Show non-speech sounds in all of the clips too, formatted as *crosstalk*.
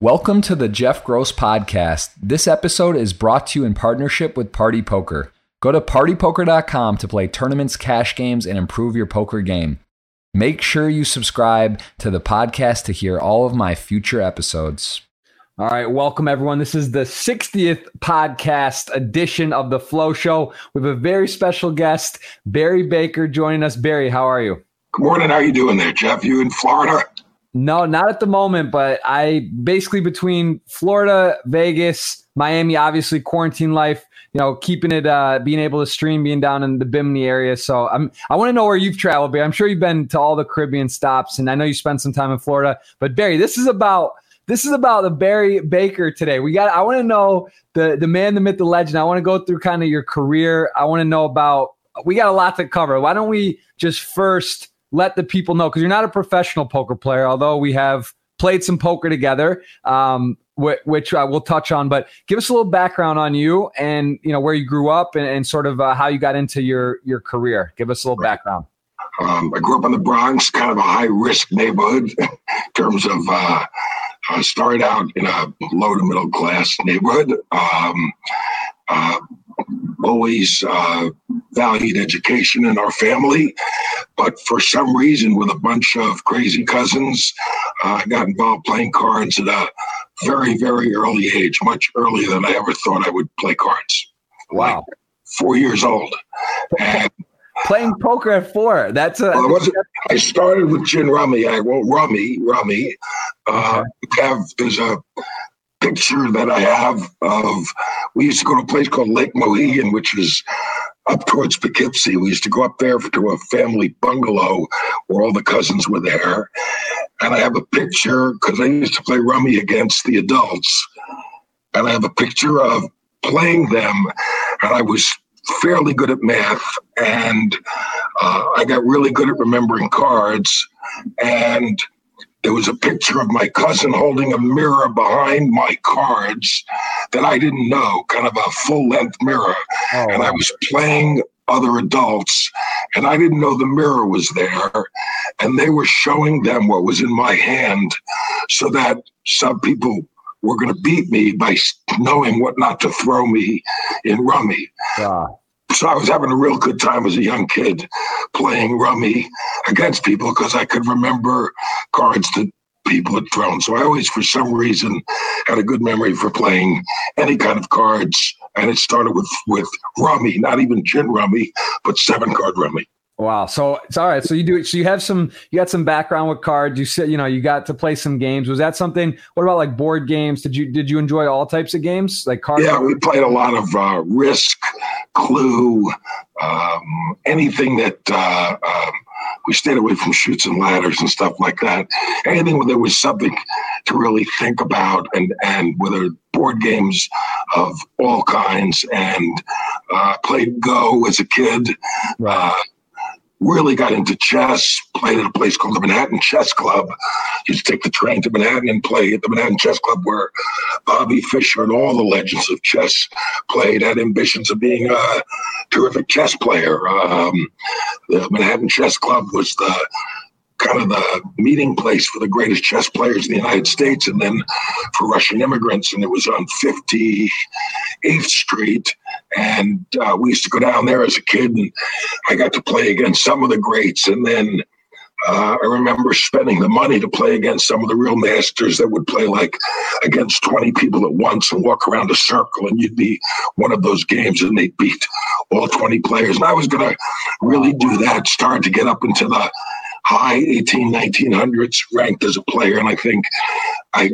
Welcome to the Jeff Gross Podcast. This episode is brought to you in partnership with Party Poker. Go to partypoker.com to play tournaments, cash games, and improve your poker game. Make sure you subscribe to the podcast to hear all of my future episodes. All right, welcome everyone. This is the 60th podcast edition of the Flow Show. We have a very special guest, Barry Baker, joining us. Barry, how are you? Good morning. How are you doing there, Jeff? You in Florida? No, not at the moment, but I basically between Florida, Vegas, Miami, obviously quarantine life, you know, keeping it, uh, being able to stream, being down in the Bimini area. So I'm, I want to know where you've traveled, Barry. I'm sure you've been to all the Caribbean stops, and I know you spent some time in Florida. But Barry, this is about this is about the Barry Baker today. We got. I want to know the the man, the myth, the legend. I want to go through kind of your career. I want to know about. We got a lot to cover. Why don't we just first let the people know because you're not a professional poker player, although we have played some poker together, um, wh- which I will touch on. But give us a little background on you and you know where you grew up and, and sort of uh, how you got into your your career. Give us a little background. Um, I grew up in the Bronx, kind of a high risk neighborhood *laughs* in terms of. Uh, I started out in a low to middle class neighborhood. Um, uh, always uh, valued education in our family, but for some reason, with a bunch of crazy cousins, uh, I got involved playing cards at a very, very early age, much earlier than I ever thought I would play cards. Wow. Like four years old. And playing poker at four. That's a. Well, I started with gin rummy. I well, rummy, rummy. Uh, okay. Have there's a picture that I have of we used to go to a place called Lake Mohegan, which is up towards Poughkeepsie. We used to go up there to a family bungalow where all the cousins were there. And I have a picture because I used to play rummy against the adults. And I have a picture of playing them. And I was fairly good at math. And uh, I got really good at remembering cards. And there was a picture of my cousin holding a mirror behind my cards that I didn't know, kind of a full length mirror. Oh, and I was playing other adults, and I didn't know the mirror was there. And they were showing them what was in my hand so that some people were going to beat me by knowing what not to throw me in rummy. Yeah. So I was having a real good time as a young kid playing rummy against people because I could remember cards that people had thrown. So I always, for some reason, had a good memory for playing any kind of cards. And it started with with rummy, not even gin rummy, but seven card rummy. Wow. So it's all right. So you do so you have some you got some background with cards. You said, you know, you got to play some games. Was that something what about like board games? Did you did you enjoy all types of games? Like cards? Yeah, we played a lot of uh, risk, clue, um, anything that uh, um, we stayed away from Chutes and Ladders and stuff like that. Anything where there was something to really think about and and whether board games of all kinds and uh, played Go as a kid. Right. Uh, really got into chess, played at a place called the Manhattan Chess Club. Used to take the train to Manhattan and play at the Manhattan Chess Club where Bobby Fischer and all the legends of chess played, had ambitions of being a terrific chess player. Um, the Manhattan Chess Club was the kind of the meeting place for the greatest chess players in the United States and then for Russian immigrants. And it was on 58th Street. And uh, we used to go down there as a kid and I got to play against some of the greats. And then uh, I remember spending the money to play against some of the real masters that would play like against 20 people at once and walk around a circle, and you'd be one of those games and they'd beat all 20 players. And I was going to really do that, start to get up into the high 18, 1900s ranked as a player. And I think I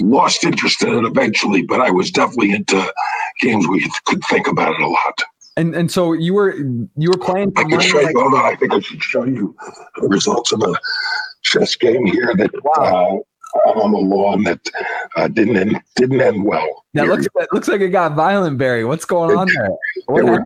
lost interest in it eventually, but I was definitely into games where you could think about it a lot. And and so you were you were playing. I can show like- you. Hold on, I think I should show you the results of a chess game here that wow. Uh, on the lawn that uh, didn't end, didn't end well. That looks that looks like it got violent, Barry. What's going on there? They were,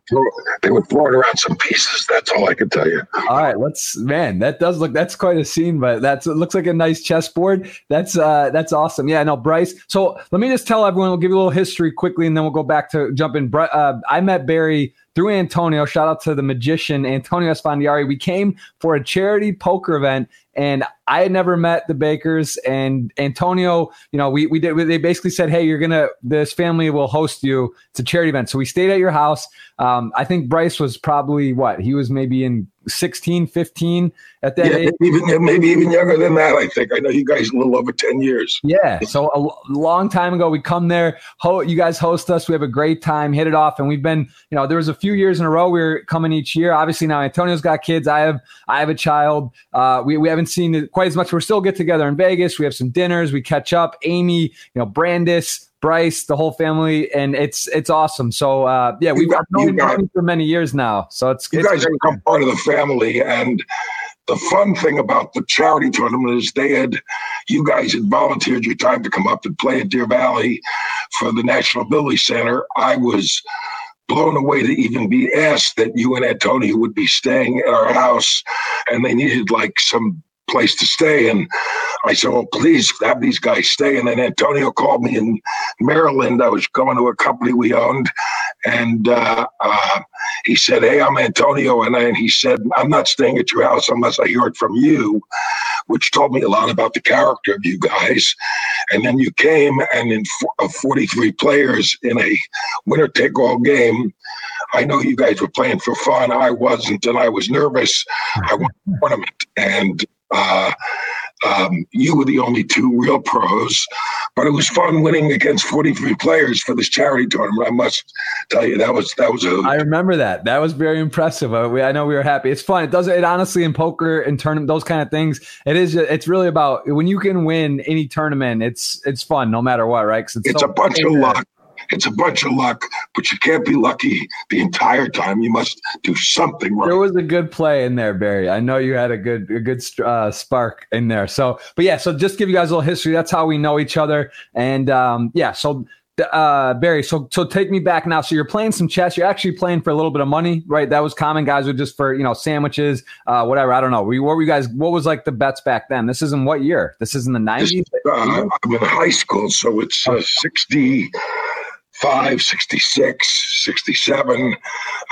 they were throwing around some pieces. That's all I can tell you. All right, let's man. That does look. That's quite a scene, but that's it looks like a nice chessboard. That's uh that's awesome. Yeah, no, Bryce. So let me just tell everyone. We'll give you a little history quickly, and then we'll go back to jumping. Uh, I met Barry through Antonio. Shout out to the magician Antonio Esfandiari. We came for a charity poker event, and I had never met the Bakers. And Antonio, you know, we we did. They basically said, "Hey, you're gonna. This family will host you. It's a charity event." So we stayed at your house. Um, I think Bryce was probably what he was maybe in 16, 15 at that yeah, age. Even maybe even younger than that. I think I know you guys a little over ten years. Yeah, so a long time ago, we come there. Ho- you guys host us. We have a great time. Hit it off, and we've been. You know, there was a few years in a row we were coming each year. Obviously now Antonio's got kids. I have I have a child. Uh, we we haven't seen it quite as much. We're still get together in Vegas. We have some dinners. We catch up. Amy, you know, Brandis. Bryce, the whole family, and it's it's awesome. So uh, yeah, we've got, known you for many years now. So it's good. you it's guys have become part of the family, and the fun thing about the charity tournament is they had you guys had volunteered your time to come up and play at Deer Valley for the National Ability Center. I was blown away to even be asked that you and Antonio would be staying at our house, and they needed like some place to stay. And I said, "Oh, please have these guys stay." And then Antonio called me in Maryland. I was going to a company we owned, and uh, uh, he said, "Hey, I'm Antonio," and, I, and he said, "I'm not staying at your house unless I hear it from you," which told me a lot about the character of you guys. And then you came, and in uh, 43 players in a winner-take-all game. I know you guys were playing for fun. I wasn't, and I was nervous. I won the tournament, and uh, um, you were the only two real pros, but it was fun winning against 43 players for this charity tournament. I must tell you, that was that was a. I remember that. That was very impressive. I, we, I know we were happy. It's fun. It does it honestly in poker and tournament, those kind of things. It is. It's really about when you can win any tournament. It's it's fun no matter what, right? It's, it's so a bunch of luck. It's a bunch of luck, but you can't be lucky the entire time. You must do something right. There was a good play in there, Barry. I know you had a good a good uh, spark in there. So, but yeah, so just give you guys a little history. That's how we know each other, and um, yeah, so uh, Barry, so so take me back now. So you're playing some chess. You're actually playing for a little bit of money, right? That was common. Guys were just for you know sandwiches, uh, whatever. I don't know. What were you guys? What was like the bets back then? This is in what year? This is in the '90s. Uh, I'm in high school, so it's uh, 60. 65, 66, 67.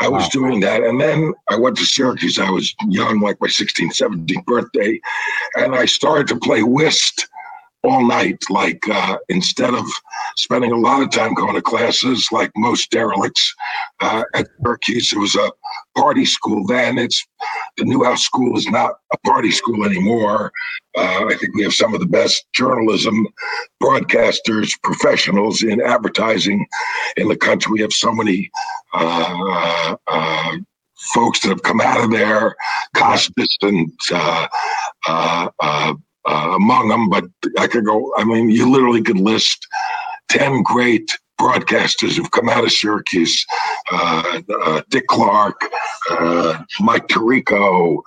I was wow. doing that. And then I went to Syracuse. I was young, like my 16th, 17th birthday. And I started to play whist all night. Like uh, instead of spending a lot of time going to classes, like most derelicts uh, at Syracuse, it was a party school then. It's the Newhouse School is not a party school anymore. Uh, I think we have some of the best journalism, broadcasters, professionals in advertising in the country. We have so many uh, uh, folks that have come out of there, Costas and uh, uh, uh, among them. But I could go. I mean, you literally could list ten great broadcasters who've come out of Syracuse, uh, uh, Dick Clark, uh, Mike Tirico.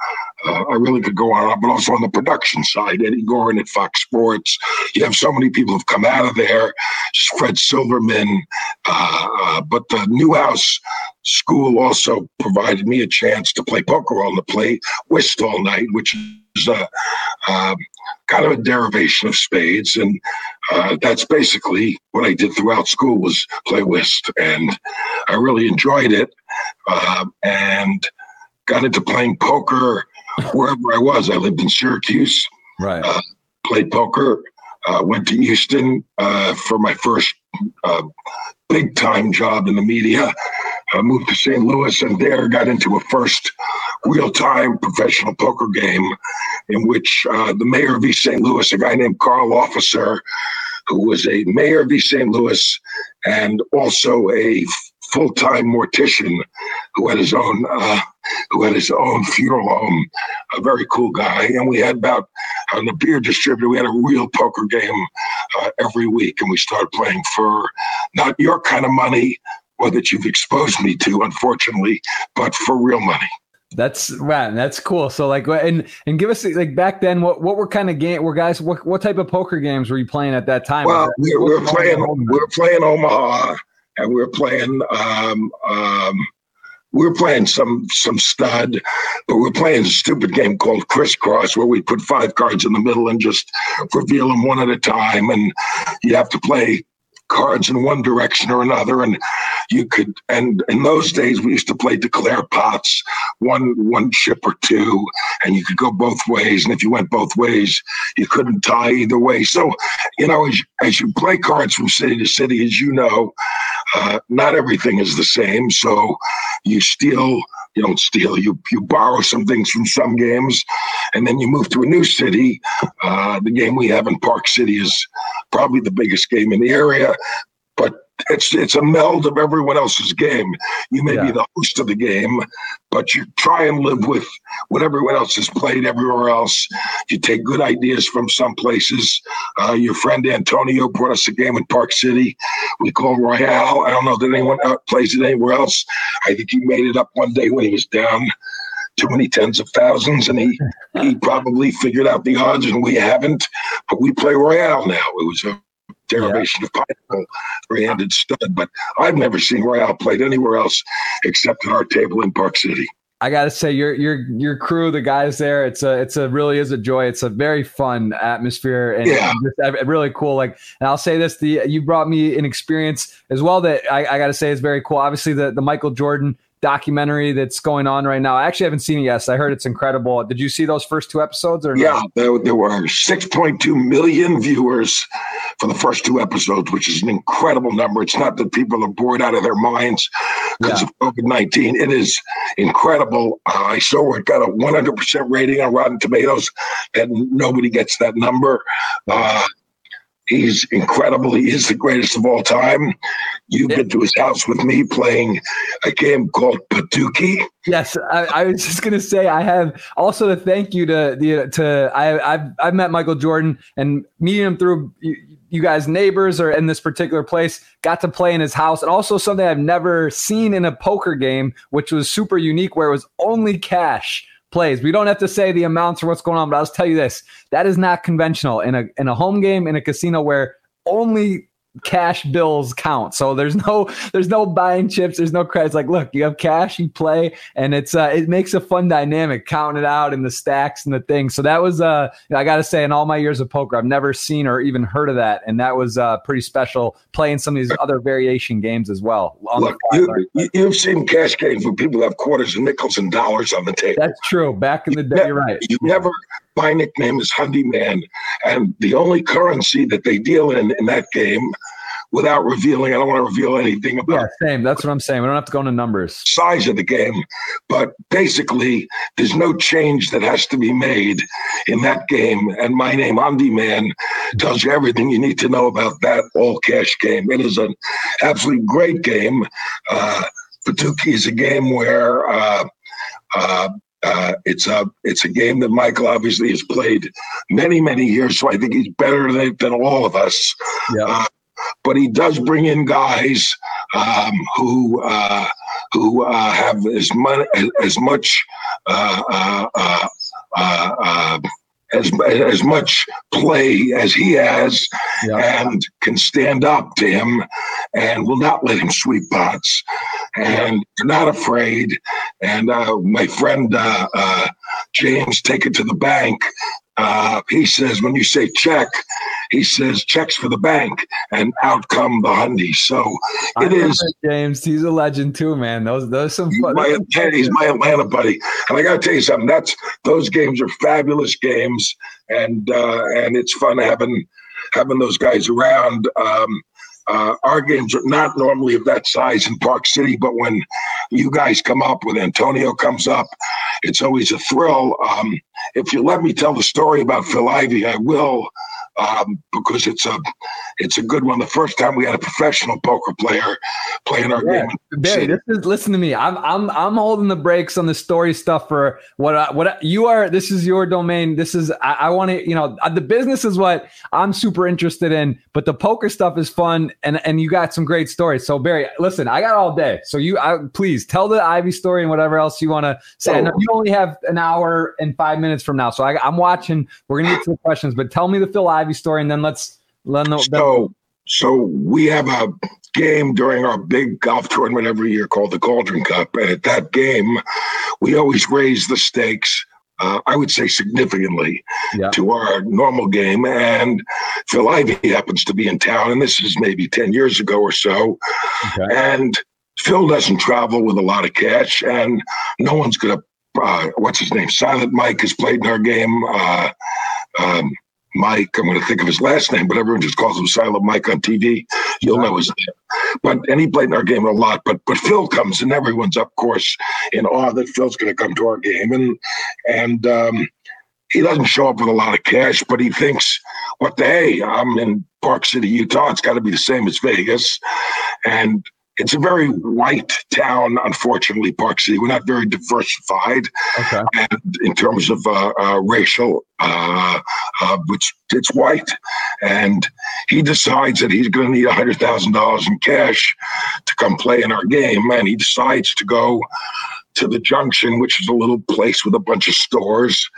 Uh, I really could go on, but also on the production side, Eddie Goren at Fox Sports. You have so many people who've come out of there. Fred Silverman, uh, uh, but the Newhouse School also provided me a chance to play poker on the play whist all night, which is a um, kind of a derivation of spades, and uh, that's basically what I did throughout school was play whist, and I really enjoyed it, uh, and got into playing poker wherever I was. I lived in Syracuse, right? Uh, played poker. Uh, went to Houston uh, for my first uh, big time job in the media. I moved to St. Louis and there got into a first real time professional poker game in which uh, the mayor of East St. Louis, a guy named Carl Officer, who was a mayor of East St. Louis and also a full-time mortician who had his own uh, who had his own funeral home a very cool guy and we had about on the beer distributor we had a real poker game uh, every week and we started playing for not your kind of money or that you've exposed me to unfortunately but for real money That's right. that's cool. So like, and and give us like back then, what what were kind of game? Were guys what what type of poker games were you playing at that time? Well, we, we were playing we were playing Omaha, and we were playing um um we were playing some some stud, but we are playing a stupid game called crisscross where we put five cards in the middle and just reveal them one at a time, and you have to play cards in one direction or another. And you could and in those days we used to play declare pots one one chip or two and you could go both ways and if you went both ways you couldn't tie either way. So you know as, as you play cards from city to city as you know uh, not everything is the same so you steal you don't steal you you borrow some things from some games and then you move to a new city. Uh, the game we have in park city is probably the biggest game in the area but it's it's a meld of everyone else's game. You may yeah. be the host of the game, but you try and live with what everyone else has played everywhere else. You take good ideas from some places. Uh, your friend Antonio brought us a game in Park City. We call Royale. I don't know that anyone plays it anywhere else. I think he made it up one day when he was down too many tens of thousands, and he he *laughs* probably figured out the odds, and we haven't. But we play Royale now. It was a derivation yeah. of pineapple, three-handed stud. But I've never seen Royale played anywhere else except at our table in Park City. I gotta say, your your your crew, the guys there, it's a it's a really is a joy. It's a very fun atmosphere and yeah. just, really cool. Like, and I'll say this: the you brought me an experience as well that I, I gotta say is very cool. Obviously, the the Michael Jordan documentary that's going on right now. I actually haven't seen it yet. So I heard it's incredible. Did you see those first two episodes? Or yeah, there, there, were 6.2 million viewers for the first two episodes, which is an incredible number. It's not that people are bored out of their minds because yeah. of COVID 19. It is incredible. Uh, I saw it got a 100% rating on Rotten Tomatoes, and nobody gets that number. Uh, He's incredible. He is the greatest of all time. You've yeah. been to his house with me playing a game called Patuki. Yes, I, I was just gonna say I have also to thank you to the to I I've I've met Michael Jordan and meeting him through you, you guys neighbors or in this particular place got to play in his house and also something I've never seen in a poker game which was super unique where it was only cash plays. We don't have to say the amounts or what's going on, but I'll just tell you this: that is not conventional in a in a home game in a casino where only cash bills count. So there's no *laughs* there's no buying chips, there's no credits. Like, look, you have cash, you play, and it's uh, it makes a fun dynamic, counting it out in the stacks and the things. So that was uh I gotta say, in all my years of poker, I've never seen or even heard of that. And that was uh pretty special playing some of these other variation games as well. Look, you, you've seen cash games where people have quarters and nickels and dollars on the table. That's true. Back in the day, you're right. You never my nickname is Hundy Man, and the only currency that they deal in in that game, without revealing, I don't want to reveal anything about. Yeah, same. That's what I'm saying. We don't have to go into numbers. Size of the game, but basically, there's no change that has to be made in that game. And my name, Hundy Man, tells you everything you need to know about that all cash game. It is an absolutely great game. Uh, Patuki is a game where. Uh, uh, uh, it's a it's a game that Michael obviously has played many many years, so I think he's better than, than all of us. Yeah. Uh, but he does bring in guys um, who uh, who uh, have as much as much uh, uh, as as much play as he has, yeah. and can stand up to him, and will not let him sweep pots, and not afraid. And uh, my friend uh, uh, James, take it to the bank. Uh, he says when you say check, he says checks for the bank, and out come the hundies. So it is James. He's a legend too, man. Those those some fun. My, he's my Atlanta buddy, and I got to tell you something. That's those games are fabulous games, and uh, and it's fun having having those guys around. Um, uh, our games are not normally of that size in Park City, but when you guys come up, when Antonio comes up, it's always a thrill. Um, if you let me tell the story about Phil Ivey, I will um, because it's a it's a good one. The first time we had a professional poker player playing our yeah. game. Barry, this is listen to me. I'm I'm I'm holding the brakes on the story stuff for what I, what I, you are. This is your domain. This is I, I want to you know uh, the business is what I'm super interested in, but the poker stuff is fun and and you got some great stories. So Barry, listen, I got all day. So you I, please tell the Ivey story and whatever else you want to say. Oh. you only have an hour and five minutes from now, so I, I'm watching. We're gonna get to the questions, but tell me the Phil Ivey story, and then let's let know. So, so we have a game during our big golf tournament every year called the Cauldron Cup, and at that game, we always raise the stakes. Uh, I would say significantly yeah. to our normal game. And Phil Ivey happens to be in town, and this is maybe 10 years ago or so. Okay. And Phil doesn't travel with a lot of cash, and no one's going to, uh, what's his name? Silent Mike has played in our game. Uh, um, Mike. I'm going to think of his last name, but everyone just calls him Silent Mike on TV. You'll know his name. But and he played in our game a lot. But but Phil comes and everyone's of course in awe that Phil's going to come to our game and and um, he doesn't show up with a lot of cash, but he thinks, what the hey, I'm in Park City, Utah. It's got to be the same as Vegas, and it's a very white town, unfortunately, Park City. We're not very diversified okay. and in terms of uh, uh, racial, uh, uh which it's white. And he decides that he's going to need $100,000 in cash to come play in our game. And he decides to go to the junction, which is a little place with a bunch of stores.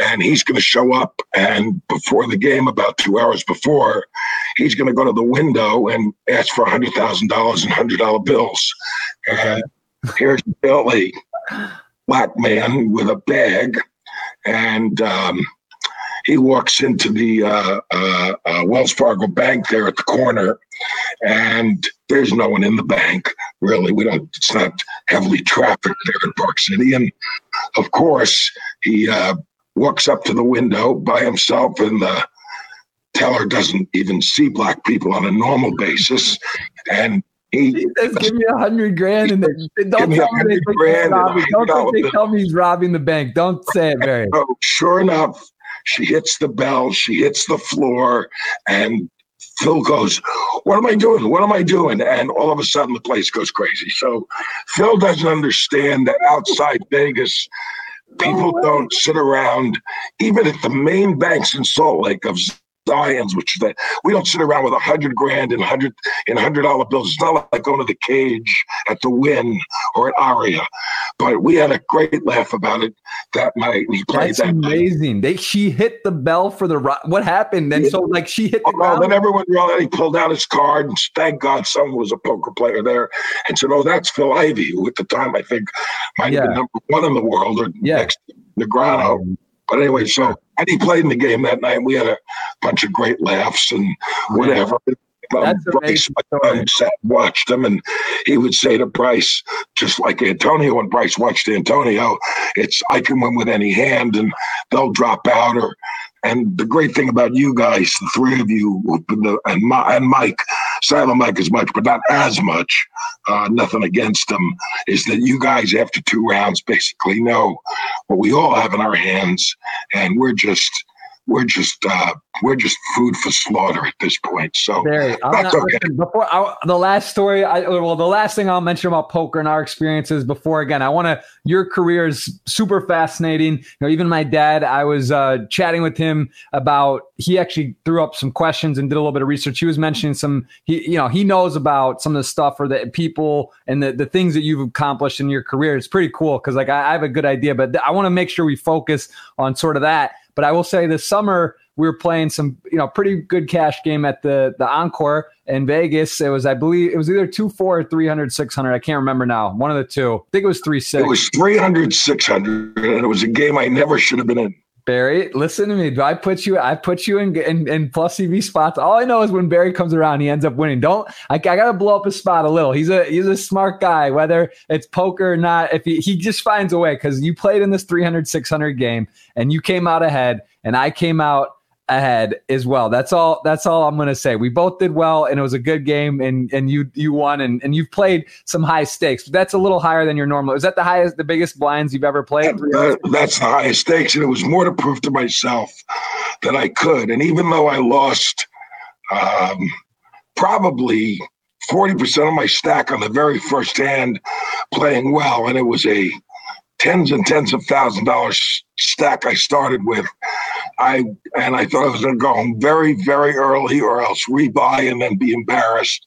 And he's going to show up. And before the game, about two hours before, he's going to go to the window and ask for $100,000 in $100 bills. And here's Billy, black man with a bag. And um, he walks into the uh, uh, uh, Wells Fargo Bank there at the corner, and there's no one in the bank. Really, we don't. It's not heavily trafficked there in Park City, and of course, he uh, walks up to the window by himself, and the teller doesn't even see black people on a normal basis, and he, says, "Give me a hundred grand," and then don't tell me, they, don't they tell me he's robbing the bank. Don't say it, Barry. *laughs* So, sure enough, she hits the bell, she hits the floor, and Phil goes, What am I doing? What am I doing? And all of a sudden the place goes crazy. So Phil doesn't understand that outside Vegas, people don't sit around, even at the main banks in Salt Lake of Zions, which is that we don't sit around with a hundred grand and hundred and hundred dollar bills. It's not like going to the cage at the Wynn or at Aria. But we had a great laugh about it that night. We played That's that amazing. Night. They she hit the bell for the what happened? Then yeah. so like she hit the oh, then everyone realized he pulled out his card and thank God someone was a poker player there and said, Oh, that's Phil Ivey, who at the time I think might yeah. have been number one in the world or yeah. next. Um, but anyway, so and he played in the game that night. We had a bunch of great laughs and whatever. Um, Bryce um, sat, and watched him, and he would say to Bryce, just like Antonio and Bryce watched Antonio, it's I can win with any hand, and they'll drop out or and the great thing about you guys, the three of you, and, my, and Mike, Silent Mike as much, but not as much, uh, nothing against them, is that you guys, after two rounds, basically know what we all have in our hands. And we're just, we're just uh, we're just food for slaughter at this point. So Barry, that's okay. Before I, the last story, I, well, the last thing I'll mention about poker and our experiences before again, I want to. Your career is super fascinating. You know, even my dad, I was uh, chatting with him about. He actually threw up some questions and did a little bit of research. He was mentioning some. He, you know, he knows about some of the stuff or the people and the the things that you've accomplished in your career. It's pretty cool because like I, I have a good idea, but I want to make sure we focus on sort of that but I will say this summer we were playing some, you know, pretty good cash game at the the Encore in Vegas. It was, I believe, it was either two four or 300, 600. I can't remember now. One of the two. I think it was three six. It was 300, 600, and it was a game I never should have been in. Barry, listen to me. I put you? I put you in, in, in plus EV spots. All I know is when Barry comes around, he ends up winning. Don't I, I gotta blow up his spot a little. He's a he's a smart guy. Whether it's poker or not, if he, he just finds a way because you played in this 300 600 game and you came out ahead, and I came out ahead as well. That's all. That's all I'm going to say. We both did well, and it was a good game, and and you you won, and and you've played some high stakes. That's a little higher than your normal. Is that the highest, the biggest blinds you've ever played? That, that's the highest stakes, and it was more to prove to myself that I could. And even though I lost, um, probably. 40% of my stack on the very first hand playing well, and it was a tens and tens of thousand dollars stack I started with. I and I thought I was going to go home very, very early, or else rebuy and then be embarrassed.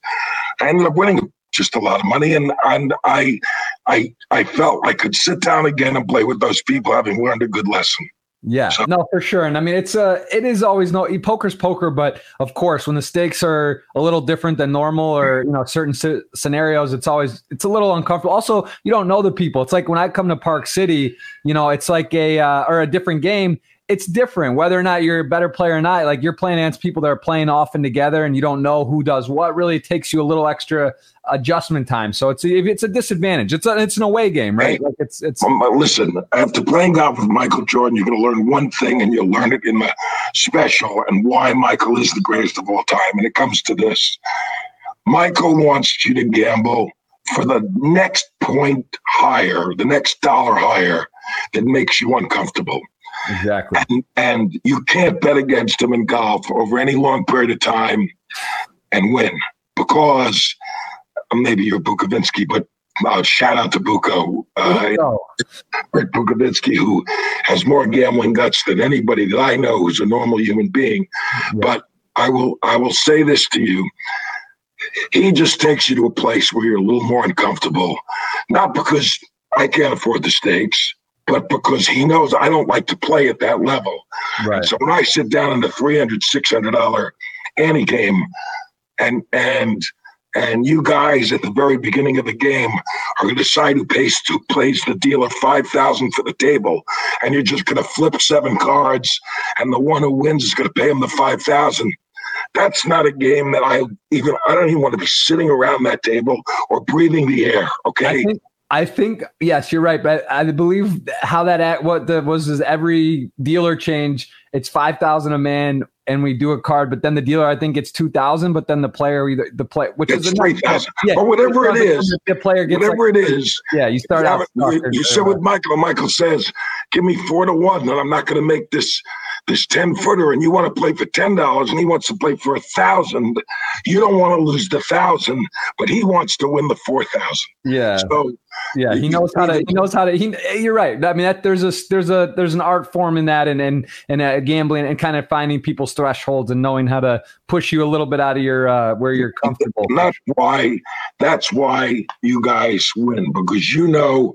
I ended up winning just a lot of money, and and I, I, I felt I could sit down again and play with those people, having learned a good lesson. Yeah, so, no, for sure. And I mean, it's a, uh, it is always no poker's poker, but of course, when the stakes are a little different than normal or you know certain c- scenarios, it's always it's a little uncomfortable. Also, you don't know the people. It's like when I come to Park City, you know, it's like a uh, or a different game it's different whether or not you're a better player or not. Like you're playing against people that are playing often together, and you don't know who does what. Really takes you a little extra adjustment time. So it's a, it's a disadvantage. It's a, it's an away game, right? Like it's it's. Um, listen, after playing golf with Michael Jordan, you're going to learn one thing, and you'll learn it in the special, and why Michael is the greatest of all time. And it comes to this: Michael wants you to gamble for the next point higher, the next dollar higher that makes you uncomfortable. Exactly. And, and you can't bet against him in golf over any long period of time and win because uh, maybe you're Bukovinsky, but uh, shout out to Buko, uh, Rick Bukovinsky, who has more gambling guts than anybody that I know who's a normal human being. Yeah. But I will, I will say this to you: he just takes you to a place where you're a little more uncomfortable, not because I can't afford the stakes, but because he knows I don't like to play at that level. Right. So when I sit down in the $300, $600 ante game and, and, and you guys at the very beginning of the game are going to decide who pays who plays the dealer five thousand for the table, and you're just going to flip seven cards, and the one who wins is going to pay him the five thousand. That's not a game that I even I don't even want to be sitting around that table or breathing the air. Okay. I think, I think yes, you're right, but I believe how that what the was is every dealer change. It's five thousand a man, and we do a card, but then the dealer I think it's two thousand, but then the player either the play which it's is three thousand, yeah, or whatever it is. The player gets whatever like, it is. Yeah, you start out. You, you sit with Michael, and Michael says, "Give me four to one, and I'm not going to make this this 10 footer and you want to play for $10 and he wants to play for a thousand, you don't want to lose the thousand, but he wants to win the 4,000. Yeah. So yeah, he knows how to, he knows how to, he, you're right. I mean, that there's a, there's a, there's an art form in that and, and, and uh, gambling and kind of finding people's thresholds and knowing how to push you a little bit out of your, uh, where you're comfortable. And that's why, that's why you guys win because you know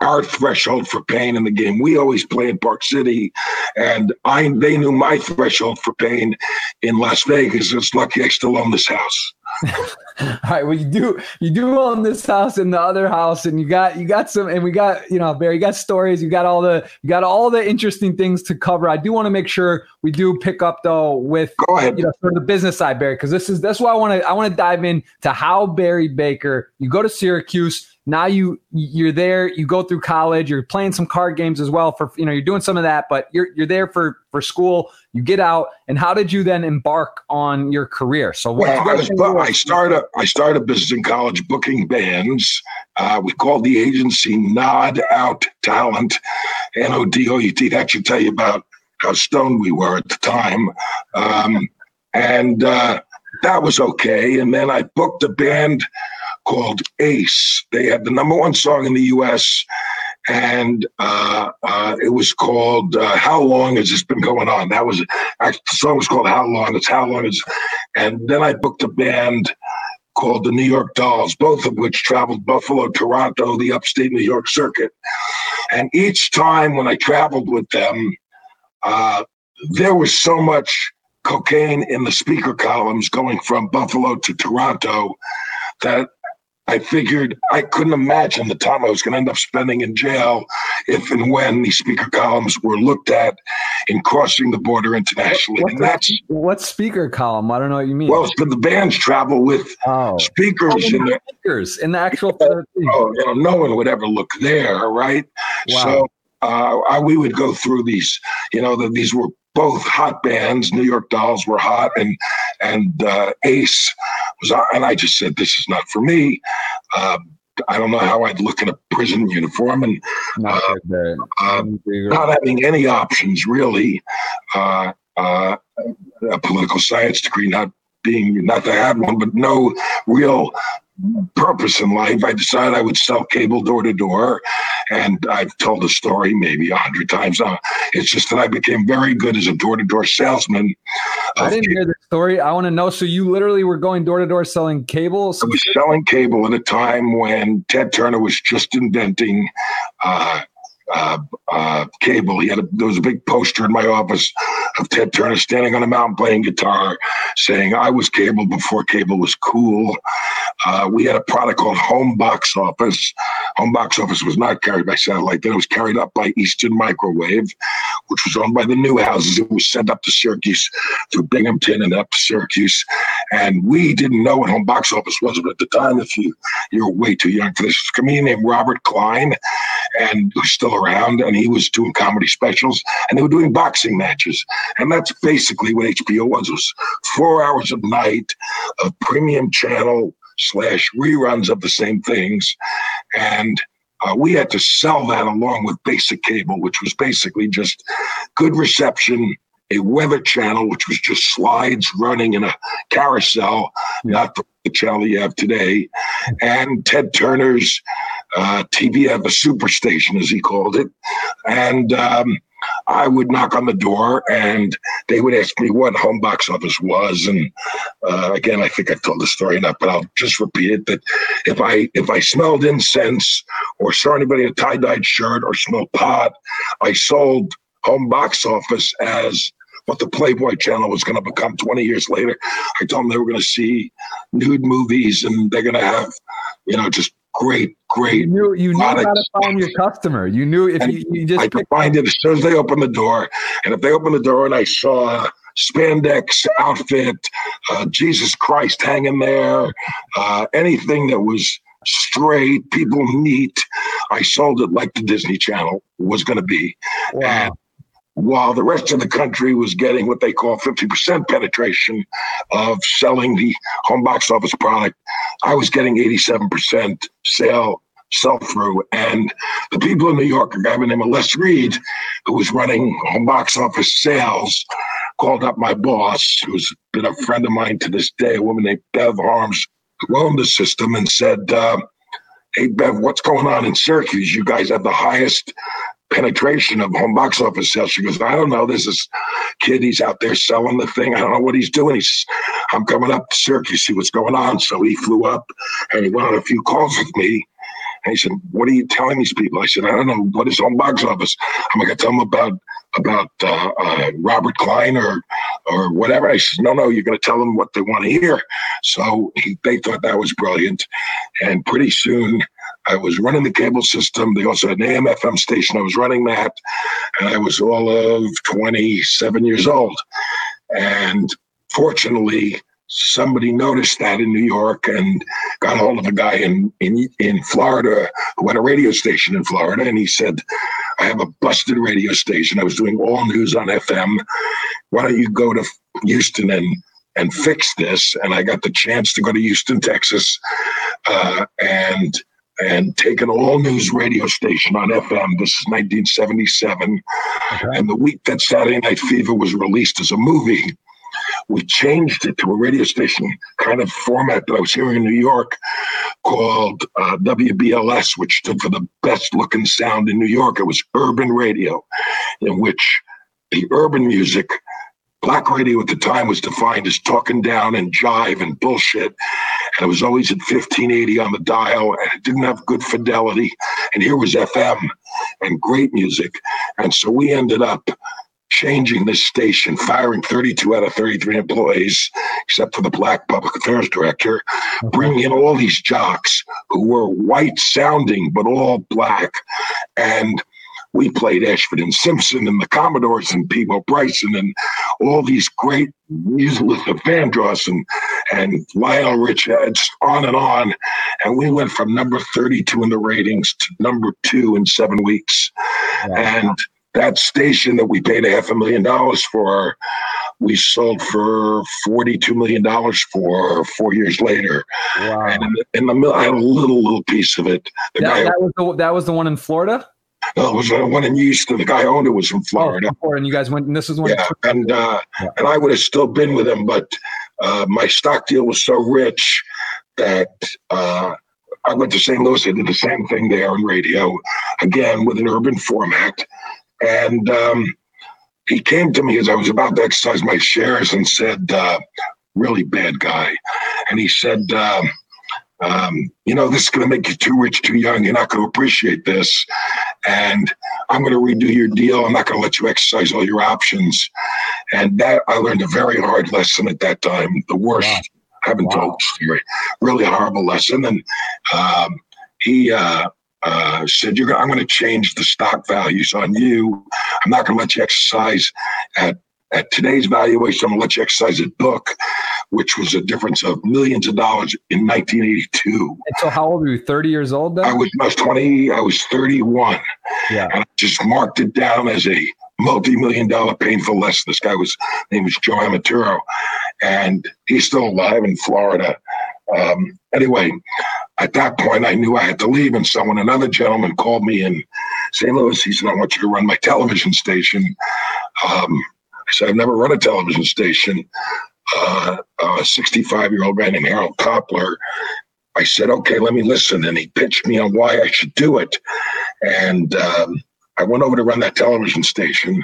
our threshold for pain in the game. We always play in Park City, and I they knew my threshold for pain in Las Vegas. It's lucky I still own this house. *laughs* All right. Well, you do you do own this house and the other house, and you got you got some, and we got you know Barry, you got stories, you got all the you got all the interesting things to cover. I do want to make sure we do pick up though with Go ahead. you know the business side, Barry, because this is that's why I want to I want to dive in to how Barry Baker. You go to Syracuse now you you're there you go through college you're playing some card games as well for you know you're doing some of that but you're you're there for for school. You get out and how did you then embark on your career? So well, I, was, I started I started a business in college booking bands. Uh, we called the agency Nod Out Talent N O D O U T. That should tell you about how stoned we were at the time. Um, and uh, that was okay. And then I booked a band called Ace. They had the number one song in the U.S. And uh, uh, it was called uh, "How Long Has This Been Going On?" That was the song was called "How Long." It's "How Long Is," and then I booked a band called the New York Dolls, both of which traveled Buffalo, Toronto, the upstate New York circuit. And each time when I traveled with them, uh, there was so much cocaine in the speaker columns going from Buffalo to Toronto that I figured I couldn't imagine the time I was going to end up spending in jail if and when these speaker columns were looked at in crossing the border internationally. What, and that's what speaker column? I don't know what you mean. Well, the bands travel with oh. speakers oh, in the speakers in the actual. Oh, you know, no one would ever look there, right? Wow. So uh, I, we would go through these, you know, the, these were both hot bands. New York Dolls were hot, and and uh, Ace was, and I just said, "This is not for me." Uh, I don't know how I'd look in a prison uniform, and not, uh, uh not having any options really. Uh, uh, a political science degree, not being not to have one, but no real purpose in life. I decided I would sell cable door to door, and I've told the story maybe a hundred times now. It's just that I became very good as a door to door salesman. I didn't hear the story. I want to know. So you literally were going door to door selling cable? I was selling cable at a time when Ted Turner was just inventing. Uh, uh, uh, cable. He had a, there was a big poster in my office of Ted Turner standing on a mountain playing guitar, saying, "I was cable before cable was cool." Uh, we had a product called Home Box Office. Home Box Office was not carried by satellite; then it was carried up by Eastern Microwave, which was owned by the Newhouses. It was sent up to Syracuse through Binghamton and up to Syracuse, and we didn't know what Home Box Office was. But at the time, if you you're way too young for this, a comedian named Robert Klein, and who's still around, and he was doing comedy specials, and they were doing boxing matches, and that's basically what HBO was. It was four hours a night of premium channel slash reruns of the same things, and uh, we had to sell that along with basic cable, which was basically just good reception, a weather channel, which was just slides running in a carousel, not the, the channel you have today, and Ted Turner's uh, TV have a superstation, as he called it. And um, I would knock on the door and they would ask me what home box office was. And uh, again, I think I've told the story enough, but I'll just repeat it that if I if I smelled incense or saw anybody in a tie-dyed shirt or smelled pot, I sold home box office as what the Playboy Channel was going to become 20 years later. I told them they were going to see nude movies and they're going to have, you know, just great, great. You knew, you knew how to find your customer. You knew if you, you, just I could find it as soon as they opened the door. And if they opened the door and I saw spandex outfit, uh, Jesus Christ hanging there, uh, anything that was straight, people neat, I sold it like the Disney Channel was going to be. Wow. And while the rest of the country was getting what they call 50% penetration of selling the home box office product, I was getting 87% sale sell through. And the people in New York, a guy by the name of Les Reed, who was running home box office sales, called up my boss, who's been a friend of mine to this day, a woman named Bev Harms, who owned the system, and said, uh, Hey, Bev, what's going on in Syracuse? You guys have the highest penetration of home box office sales. She goes, I don't know. This is kid. He's out there selling the thing. I don't know what he's doing. He's, I'm coming up to Syracuse, see what's going on. So he flew up and he went on a few calls with me. And he said, "What are you telling these people?" I said, "I don't know. What is home box office? I'm going to tell them about about uh, uh, Robert Klein or or whatever." I said, "No, no. You're going to tell them what they want to hear." So he, they thought that was brilliant, and pretty soon I was running the cable system. They also had an AM FM station. I was running that, and I was all of 27 years old. And fortunately, somebody noticed that in New York and got hold of a guy in, in in Florida who had a radio station in Florida, and he said, "I have a busted radio station. I was doing all news on FM. Why don't you go to Houston and and fix this?" And I got the chance to go to Houston, Texas, uh, and and take an all news radio station on FM. This is 1977. Okay. And the week that Saturday Night Fever was released as a movie, we changed it to a radio station kind of format that I was hearing in New York called uh, WBLS, which stood for the best looking sound in New York. It was urban radio, in which the urban music Black radio at the time was defined as talking down and jive and bullshit. And it was always at 1580 on the dial and it didn't have good fidelity. And here was FM and great music. And so we ended up changing this station, firing 32 out of 33 employees, except for the black public affairs director, mm-hmm. bringing in all these jocks who were white sounding, but all black. And we played Ashford and Simpson and the Commodores and Peabo Bryson and all these great musicals of Vandross and, and Lionel Richie, on and on. And we went from number 32 in the ratings to number two in seven weeks. Wow. And that station that we paid a half a million dollars for, we sold for $42 million for four years later. Wow. And in the, in the middle, I had a little, little piece of it. The that, guy, that, was the, that was the one in Florida? It was the one in Houston. The guy who owned it was from Florida. Oh, and you guys went, and this is one. Yeah, and uh, yeah. and I would have still been with him, but uh, my stock deal was so rich that uh, I went to St. Louis. I did the same thing there on radio, again with an urban format. And um, he came to me as I was about to exercise my shares and said, uh, really bad guy. And he said, um, um, you know, this is going to make you too rich, too young. You're not going to appreciate this. And I'm going to redo your deal. I'm not going to let you exercise all your options. And that I learned a very hard lesson at that time, the worst. Wow. I haven't wow. told the story. Really horrible lesson. And um, he uh, uh, said, "You're. Gonna, I'm going to change the stock values on you. I'm not going to let you exercise at at today's valuation. I'm going to let you exercise at book." which was a difference of millions of dollars in 1982. And so, how old were you? 30 years old then? I was, I was 20. I was 31. Yeah. And I just marked it down as a multi-million dollar painful lesson. This guy was name was Joe Amaturo, and he's still alive in Florida. Um, anyway, at that point, I knew I had to leave, and so when another gentleman called me in St. Louis, he said, "I want you to run my television station." Um, Said, "I've never run a television station." uh, a 65 year old man named Harold Koplar. I said, okay, let me listen. And he pitched me on why I should do it. And um, I went over to run that television station.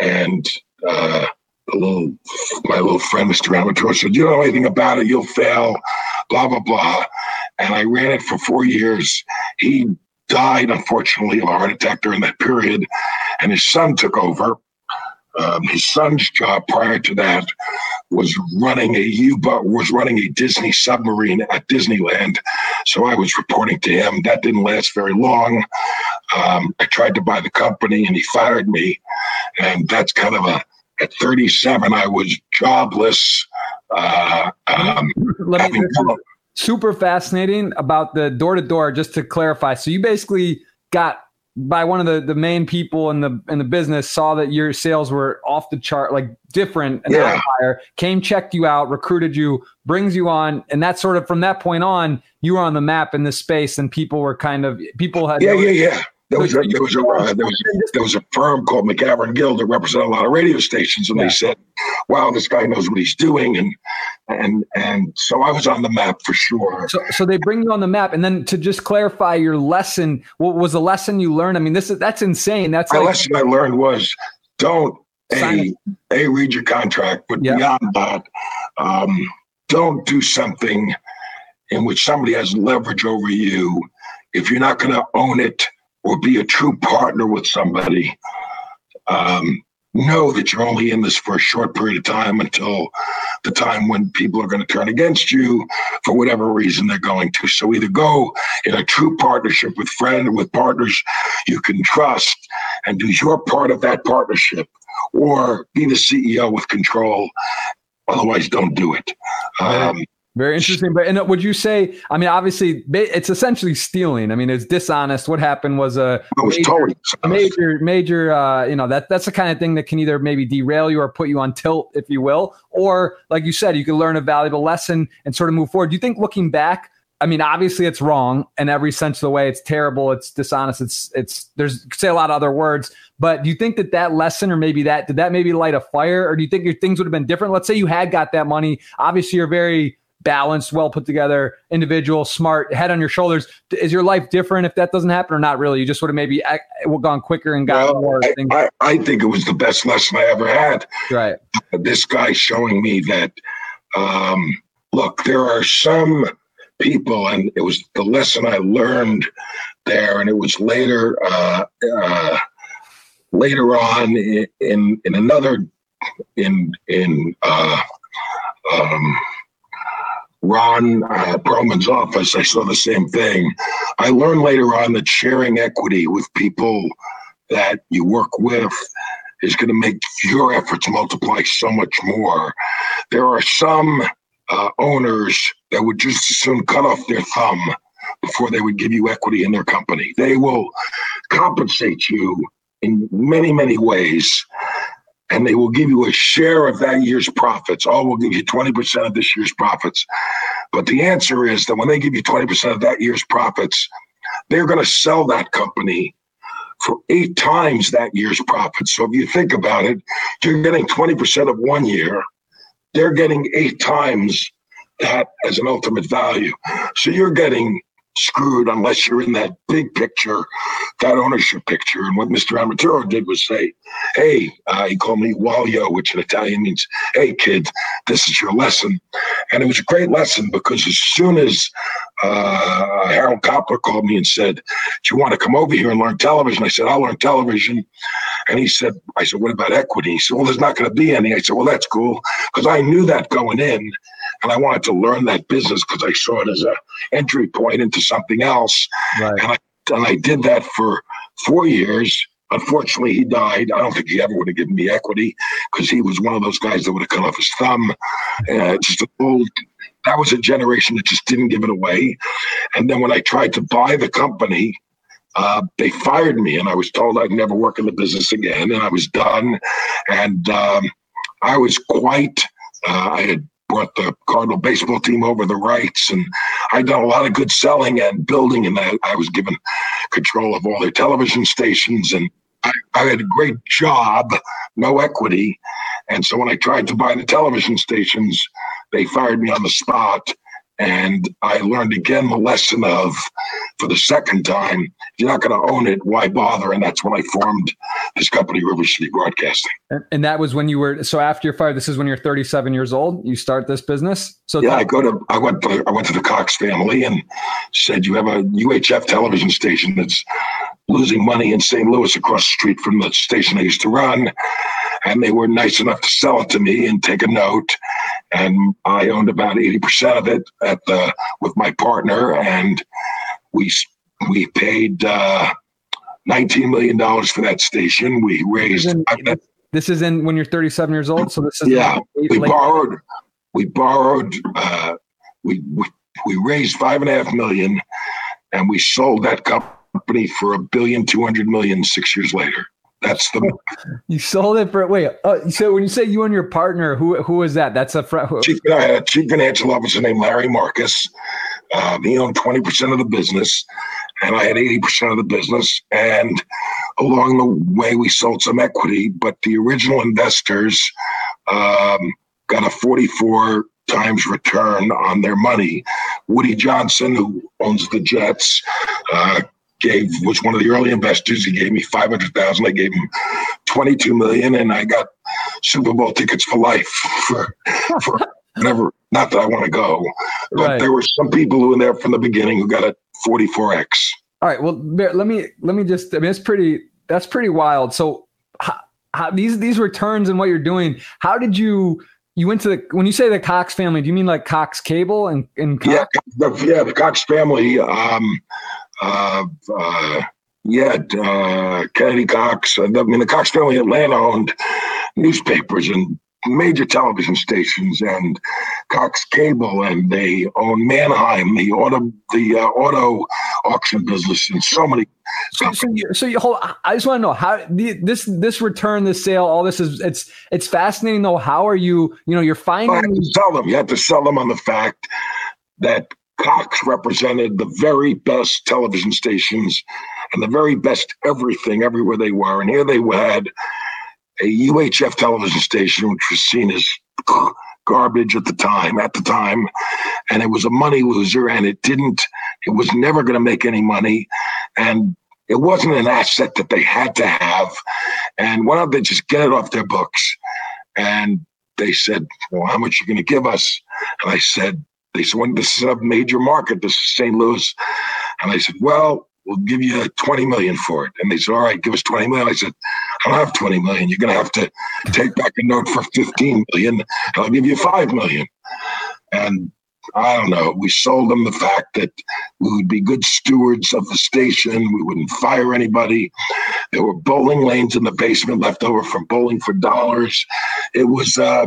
And uh, little, my little friend, Mr. Amaturo, said, You don't know anything about it. You'll fail, blah, blah, blah. And I ran it for four years. He died, unfortunately, of a heart attack during that period. And his son took over. Um, his son's job prior to that was running a U-boat, was running a Disney submarine at Disneyland. So I was reporting to him. That didn't last very long. Um, I tried to buy the company, and he fired me. And that's kind of a at 37, I was jobless. Uh, um, Let me super fascinating about the door to door. Just to clarify, so you basically got by one of the, the main people in the in the business saw that your sales were off the chart, like different and yeah. higher, came, checked you out, recruited you, brings you on, and that sort of from that point on, you were on the map in this space, and people were kind of people had yeah, yeah, yeah. There was, a, there, was a, uh, there, was, there was a firm called McGavren Guild that represented a lot of radio stations, and yeah. they said, "Wow, this guy knows what he's doing," and and and so I was on the map for sure. So, so they bring you on the map, and then to just clarify your lesson, what was the lesson you learned? I mean, this is that's insane. That's the like, lesson I learned was don't a a read your contract, but yeah. beyond that, um, don't do something in which somebody has leverage over you if you're not going to own it or be a true partner with somebody, um, know that you're only in this for a short period of time until the time when people are going to turn against you for whatever reason they're going to. So either go in a true partnership with friends, with partners you can trust and do your part of that partnership, or be the CEO with control. Otherwise, don't do it. Um, very interesting. But and would you say? I mean, obviously, it's essentially stealing. I mean, it's dishonest. What happened was a was major, totally major, major. Uh, you know that that's the kind of thing that can either maybe derail you or put you on tilt, if you will, or like you said, you can learn a valuable lesson and sort of move forward. Do you think looking back? I mean, obviously, it's wrong in every sense of the way. It's terrible. It's dishonest. It's it's. There's say a lot of other words, but do you think that that lesson, or maybe that did that maybe light a fire, or do you think your things would have been different? Let's say you had got that money. Obviously, you're very balanced, well put together individual, smart, head on your shoulders. Is your life different if that doesn't happen or not really? You just would have maybe gone quicker and got well, more I, things. I, I, think it was the best lesson I ever had. Right. This guy showing me that, um, look, there are some people, and it was the lesson I learned there, and it was later, uh, uh, later on in, in, in another, in, in, uh, um, Ron uh, Perlman's office, I saw the same thing. I learned later on that sharing equity with people that you work with is going to make your efforts multiply so much more. There are some uh, owners that would just as soon cut off their thumb before they would give you equity in their company. They will compensate you in many, many ways. And they will give you a share of that year's profits. All will give you 20% of this year's profits. But the answer is that when they give you 20% of that year's profits, they're going to sell that company for eight times that year's profits. So if you think about it, you're getting 20% of one year, they're getting eight times that as an ultimate value. So you're getting screwed unless you're in that big picture, that ownership picture. And what Mr. Amaturo did was say, hey, uh, he called me Walio, which in Italian means, hey, kid, this is your lesson. And it was a great lesson because as soon as uh, Harold Koplar called me and said, do you want to come over here and learn television? I said, I'll learn television. And he said, I said, what about equity? He said, well, there's not going to be any. I said, well, that's cool because I knew that going in and I wanted to learn that business because I saw it as a entry point into something else. Right. And I and I did that for four years. Unfortunately, he died. I don't think he ever would have given me equity because he was one of those guys that would have cut off his thumb. Uh, just old. That was a generation that just didn't give it away. And then when I tried to buy the company, uh, they fired me, and I was told I'd never work in the business again, and I was done. And um, I was quite. Uh, I had brought the Cardinal baseball team over the rights, and I'd done a lot of good selling and building, and I, I was given control of all their television stations, and I, I had a great job, no equity, and so when I tried to buy the television stations, they fired me on the spot. And I learned again the lesson of, for the second time, if you're not going to own it, why bother? And that's when I formed this company, River City Broadcasting. And that was when you were so after you're fired. This is when you're 37 years old. You start this business. So yeah, I go to I went to, I went to the Cox family and said, "You have a UHF television station that's losing money in St. Louis across the street from the station I used to run." And they were nice enough to sell it to me and take a note. And I owned about eighty percent of it at the with my partner, and we we paid uh, nineteen million dollars for that station. We raised. This is, in, this is in when you're 37 years old. So this is yeah. we borrowed. We borrowed. Uh, we, we we raised five and a half million, and we sold that company for a billion two hundred million six years later. That's the. *laughs* you sold it for wait. Uh, so when you say you and your partner, who who was that? That's a friend. Chief, I had a chief financial officer named Larry Marcus. Um, he owned twenty percent of the business, and I had eighty percent of the business. And along the way, we sold some equity, but the original investors um, got a forty-four times return on their money. Woody Johnson, who owns the Jets, uh, gave was one of the early investors. He gave me five hundred thousand. I gave him twenty two million, and I got Super Bowl tickets for life for for *laughs* whatever. Not that I want to go, but right. there were some people who were there from the beginning who got a forty four x. All right. Well, let me let me just. I mean, it's pretty. That's pretty wild. So, how, how, these these returns and what you're doing. How did you? You went to the when you say the Cox family, do you mean like Cox Cable and, and Cox? yeah, the, yeah, the Cox family. Um, uh, uh, yeah, uh, Kennedy Cox. I mean, the Cox family Atlanta owned newspapers and major television stations and Cox Cable, and they own Manheim, the auto the uh, auto auction business, and so many. So, so, you, so you hold. I just want to know how the, this this return, this sale, all this is. It's it's fascinating though. How are you? You know, you're finding. You have to sell them. You have to sell them on the fact that Cox represented the very best television stations and the very best everything everywhere they were. And here they had a UHF television station, which was seen as garbage at the time, at the time. And it was a money loser and it didn't, it was never going to make any money. And it wasn't an asset that they had to have. And why don't they just get it off their books? And they said, Well, how much are you going to give us? And I said, they said, when this is a major market, this is St. Louis. And I said, well, we'll give you 20 million for it. And they said, all right, give us 20 million. I said, I don't have 20 million. You're going to have to take back a note for 15 million and I'll give you 5 million. And I don't know. We sold them the fact that we would be good stewards of the station. We wouldn't fire anybody. There were bowling lanes in the basement left over from bowling for dollars. It was. Uh,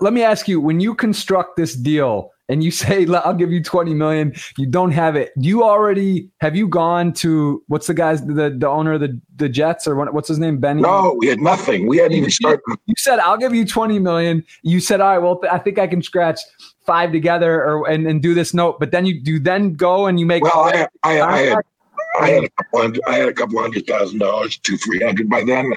Let me ask you: When you construct this deal, and you *laughs* say I'll give you 20 million, you don't have it. You already have you gone to what's the guy's the the owner of the the Jets or what, what's his name Benny? No, we had nothing. We hadn't even started. You said I'll give you 20 million. You said all right, well I think I can scratch five together or and, and do this note, but then you do then go and you make. Well, I, I, I had I had a couple hundred, I had a couple hundred thousand dollars, to three hundred by then.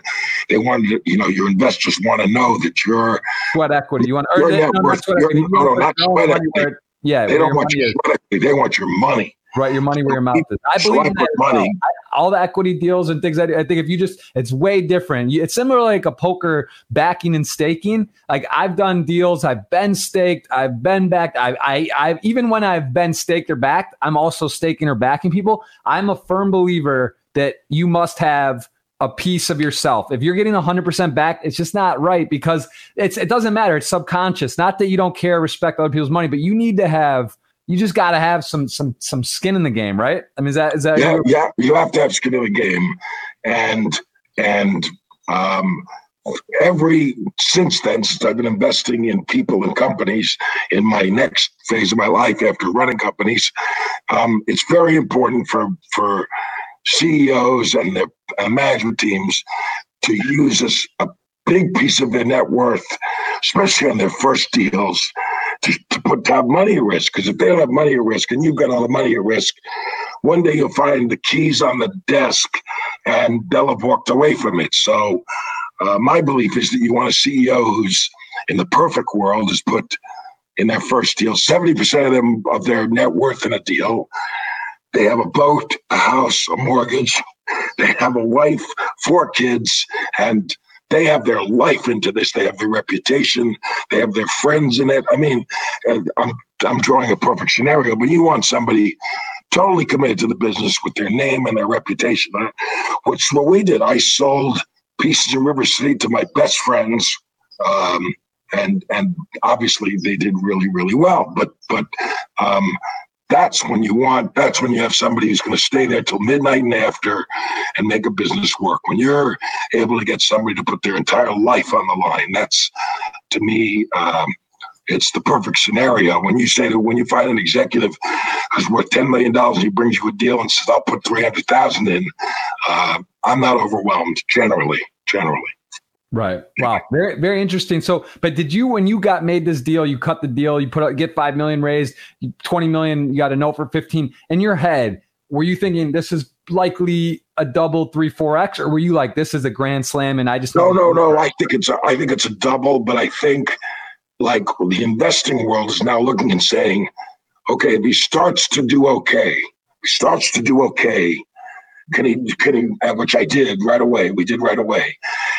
They wanted, you know, your investors want to know that you're sweat equity. You want to earn? No, worth, no, no, not sweat equity. Yeah, they don't want your sweat equity. They want your money. Right, your money where your mouth is. I believe in that money. all the equity deals and things. I, I think if you just, it's way different. It's similar like a poker backing and staking. Like I've done deals, I've been staked, I've been backed. I, I, I even when I've been staked or backed, I'm also staking or backing people. I'm a firm believer that you must have a piece of yourself. If you're getting 100% back, it's just not right because it's it doesn't matter. It's subconscious. Not that you don't care, respect other people's money, but you need to have you just got to have some some some skin in the game, right? I mean, is that is that? Yeah, yeah. You have to have skin in the game, and and um, every since then, since I've been investing in people and companies in my next phase of my life after running companies, um, it's very important for for CEOs and their management teams to use this a big piece of their net worth, especially on their first deals, to, to put to have money at risk. Because if they don't have money at risk and you've got all the money at risk, one day you'll find the keys on the desk and they'll have walked away from it. So uh, my belief is that you want a CEO who's in the perfect world is put in their first deal 70% of them of their net worth in a deal. They have a boat, a house, a mortgage. *laughs* They have a wife, four kids, and they have their life into this. They have their reputation. They have their friends in it. I mean, I'm I'm drawing a perfect scenario, but you want somebody totally committed to the business with their name and their reputation, which what we did. I sold pieces of River City to my best friends. Um, and and obviously they did really really well but but um, that's when you want that's when you have somebody who's going to stay there till midnight and after and make a business work. When you're able to get somebody to put their entire life on the line that's to me um, it's the perfect scenario. When you say that when you find an executive who's worth $10 million and he brings you a deal and says i'll put 300000 in uh, i'm not overwhelmed generally generally Right. Wow. Very, very interesting. So, but did you, when you got made this deal, you cut the deal, you put out, get 5 million raised, 20 million, you got a note for 15 in your head. Were you thinking this is likely a double three, four X, or were you like, this is a grand slam and I just, no, no, no. I think it's, a, I think it's a double, but I think like the investing world is now looking and saying, okay, if he starts to do okay, he starts to do okay, can he, can he, uh, which I did right away. We did right away.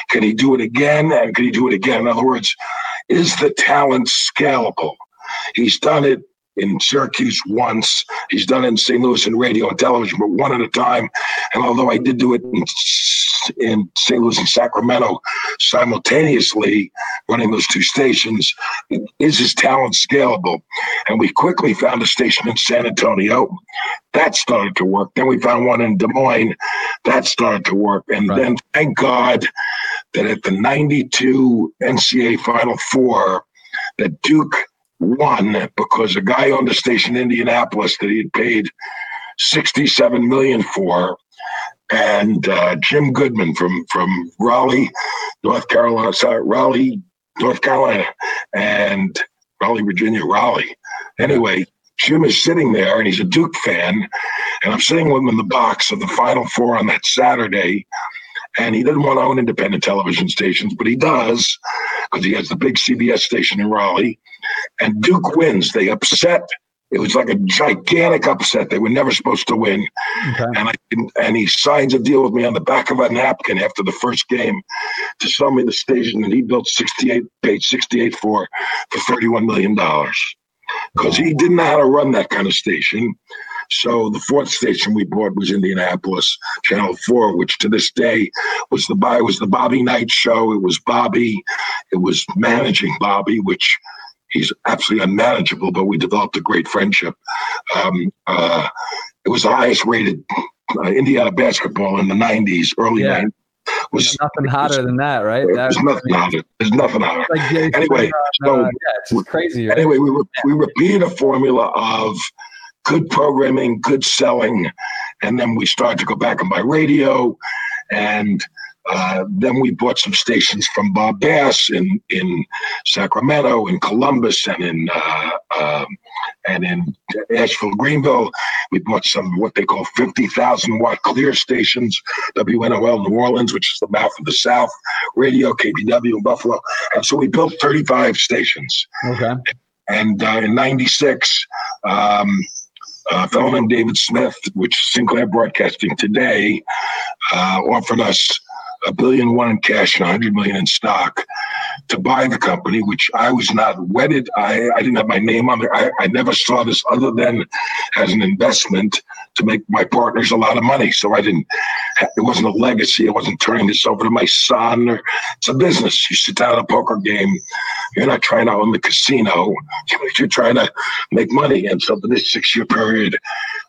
Can he do it again? And can he do it again? In other words, is the talent scalable? He's done it in Syracuse once. He's done it in St. Louis in radio and television, but one at a time. And although I did do it in, in St. Louis and Sacramento simultaneously, running those two stations, is his talent scalable? And we quickly found a station in San Antonio. That started to work. Then we found one in Des Moines. That started to work. And right. then, thank God, that at the 92 NCAA Final Four, that Duke won because a guy on the station in Indianapolis that he had paid 67 million for and uh, Jim Goodmon from from Raleigh, North Carolina, sorry, Raleigh, North Carolina, and Raleigh, Virginia, Raleigh. Anyway, Jim is sitting there and he's a Duke fan, and I'm sitting with him in the box of the Final Four on that Saturday, and he doesn't want to own independent television stations, but he does because he has the big CBS station in Raleigh. And Duke wins. They upset. It was like a gigantic upset. They were never supposed to win. Okay. And I and he signs a deal with me on the back of a napkin after the first game to sell me the station that he built 68, paid 68 for for $31 million. Because he didn't know how to run that kind of station. So the fourth station we bought was Indianapolis, Channel Four, which to this day was the it was the Bobby Knight show. It was Bobby. It was managing Bobby, which he's absolutely unmanageable, but we developed a great friendship. Um, uh, it was the highest rated uh, Indiana basketball in the 90s, early yeah. 90s was nothing hotter than that, right? That, There's nothing hotter. There's nothing hotter. Like anyway, so, uh, yeah, it's crazy. Right? Anyway, we re- we repeated a formula of good programming, good selling, and then we started to go back and buy radio, and uh, then we bought some stations from Bob Bass in in Sacramento, in Columbus, and in uh, um, and in Asheville, Greenville. We bought some what they call fifty thousand watt clear stations, WNOL New Orleans, which is the mouth of the South, radio KBW in Buffalo, and so we built thirty five stations. Okay. And uh, in '96. Um, fellow named David Smith, which Sinclair Broadcasting today, uh, offered us a billion one in cash and a hundred million in stock to buy the company, which I was not wedded. I, I didn't have my name on there. I, I never saw this other than as an investment to make my partners a lot of money. So I didn't, it wasn't a legacy. I wasn't turning this over to my son or it's a business. You sit down at a poker game, you're not trying to own the casino. *laughs* You're trying to make money. And so for this six year period,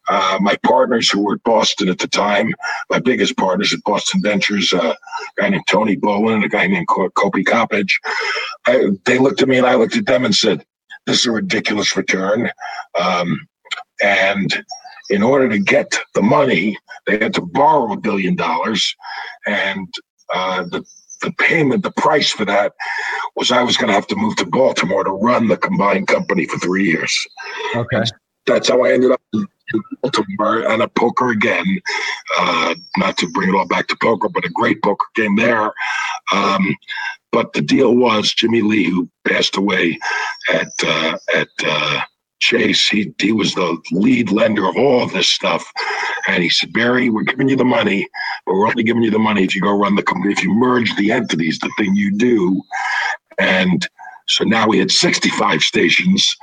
uh, my partners who were at Boston at the time, my biggest partners at Boston Ventures, uh, a guy named Tony and a guy named Kopi Coppage, I, they looked at me and I looked at them and said, this is a ridiculous return. Um, and in order to get the money, they had to borrow a billion dollars. And uh, the the payment, the price for that was I was going to have to move to Baltimore to run the combined company for three years. Okay. That's how I ended up in Baltimore and a poker again. Uh, not to bring it all back to poker, but a great poker game there. Um, but the deal was Jimmy Lee, who passed away at uh, at uh, Chase, he he was the lead lender of all of this stuff, and he said, Barry, we're giving you the money, but we're only giving you the money if you go run the company. If you merge the entities, the thing you do, and so now we had 65 stations,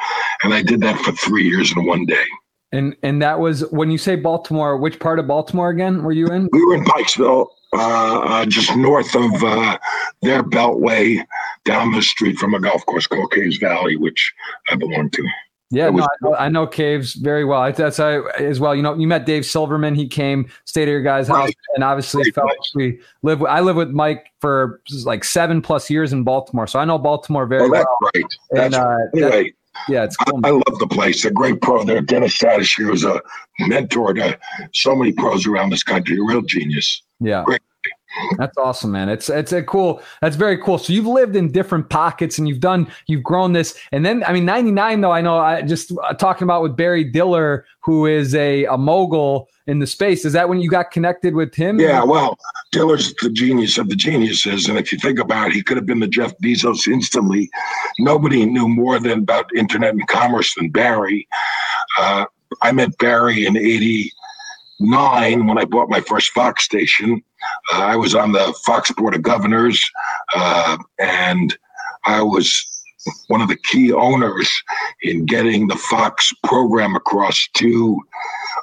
and I did that for three years in one day. And and that was when you say Baltimore. Which part of Baltimore again were you in? We were in Pikesville, uh, uh, just north of uh, their Beltway, down the street from a golf course called Caves Valley, which I belong to. Yeah, no, I know, I know, Caves very well. That's I as well. You know, you met Dave Silverman. He came, stayed at your guys' house, right. and obviously right. felt we live. I live with Mike for like seven plus years in Baltimore, so I know Baltimore very oh, that's well. Right. That's and, uh, anyway, yeah, it's cool. I, I, love the place. A great pro there. Dennis Sadish was a mentor to so many pros around this country. A real genius. Yeah. Great that's awesome, man. It's it's a cool. That's very cool. So you've lived in different pockets and you've done you've grown this. And then I mean, ninety nine though. I know. I just uh, talking about with Barry Diller, who is a a mogul in the space. Is that when you got connected with him? Yeah. Well, Diller's the genius of the geniuses, and if you think about it, he could have been the Jeff Bezos instantly. Nobody knew more than about internet and commerce than Barry. Uh, I met Barry in eighty nine when I bought my first Fox station. Uh, I was on the Fox Board of Governors, uh, and I was one of the key owners in getting the Fox program across to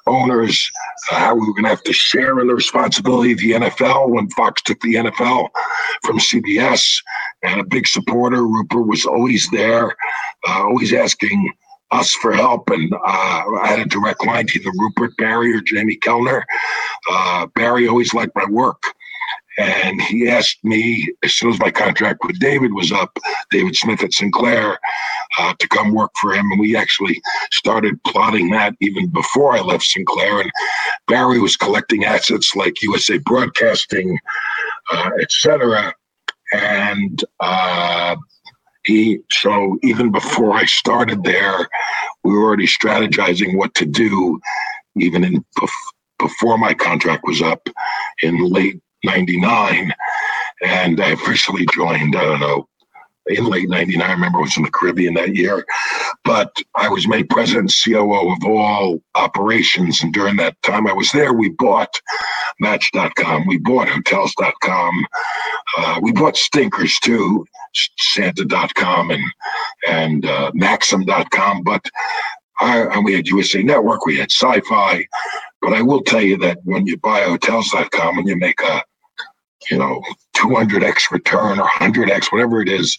owners uh, how we were going to have to share in the responsibility of the NFL when Fox took the NFL from CBS. And a big supporter, Rupert was always there, uh, always asking us for help. And uh, I had a direct line to either Rupert Barry or Jamie Kellner. Uh, Barry always liked my work. And he asked me, as soon as my contract with David was up, David Smith at Sinclair, uh, to come work for him. And we actually started plotting that even before I left Sinclair. And Barry was collecting assets like USA Broadcasting, uh, etc. And uh, he so even before I started there, we were already strategizing what to do, even in before my contract was up in late '99, and I officially joined. I don't know in late 99. I remember I was in the Caribbean that year. But I was made president COO of all operations. And during that time I was there, we bought Match.com, we bought Hotels.com, uh, we bought stinkers too, Santa.com and, and uh, Maxim.com. But I, we had USA Network, we had Sci Fi. But I will tell you that when you buy Hotels.com and you make a you know, 200x return or 100x, whatever it is,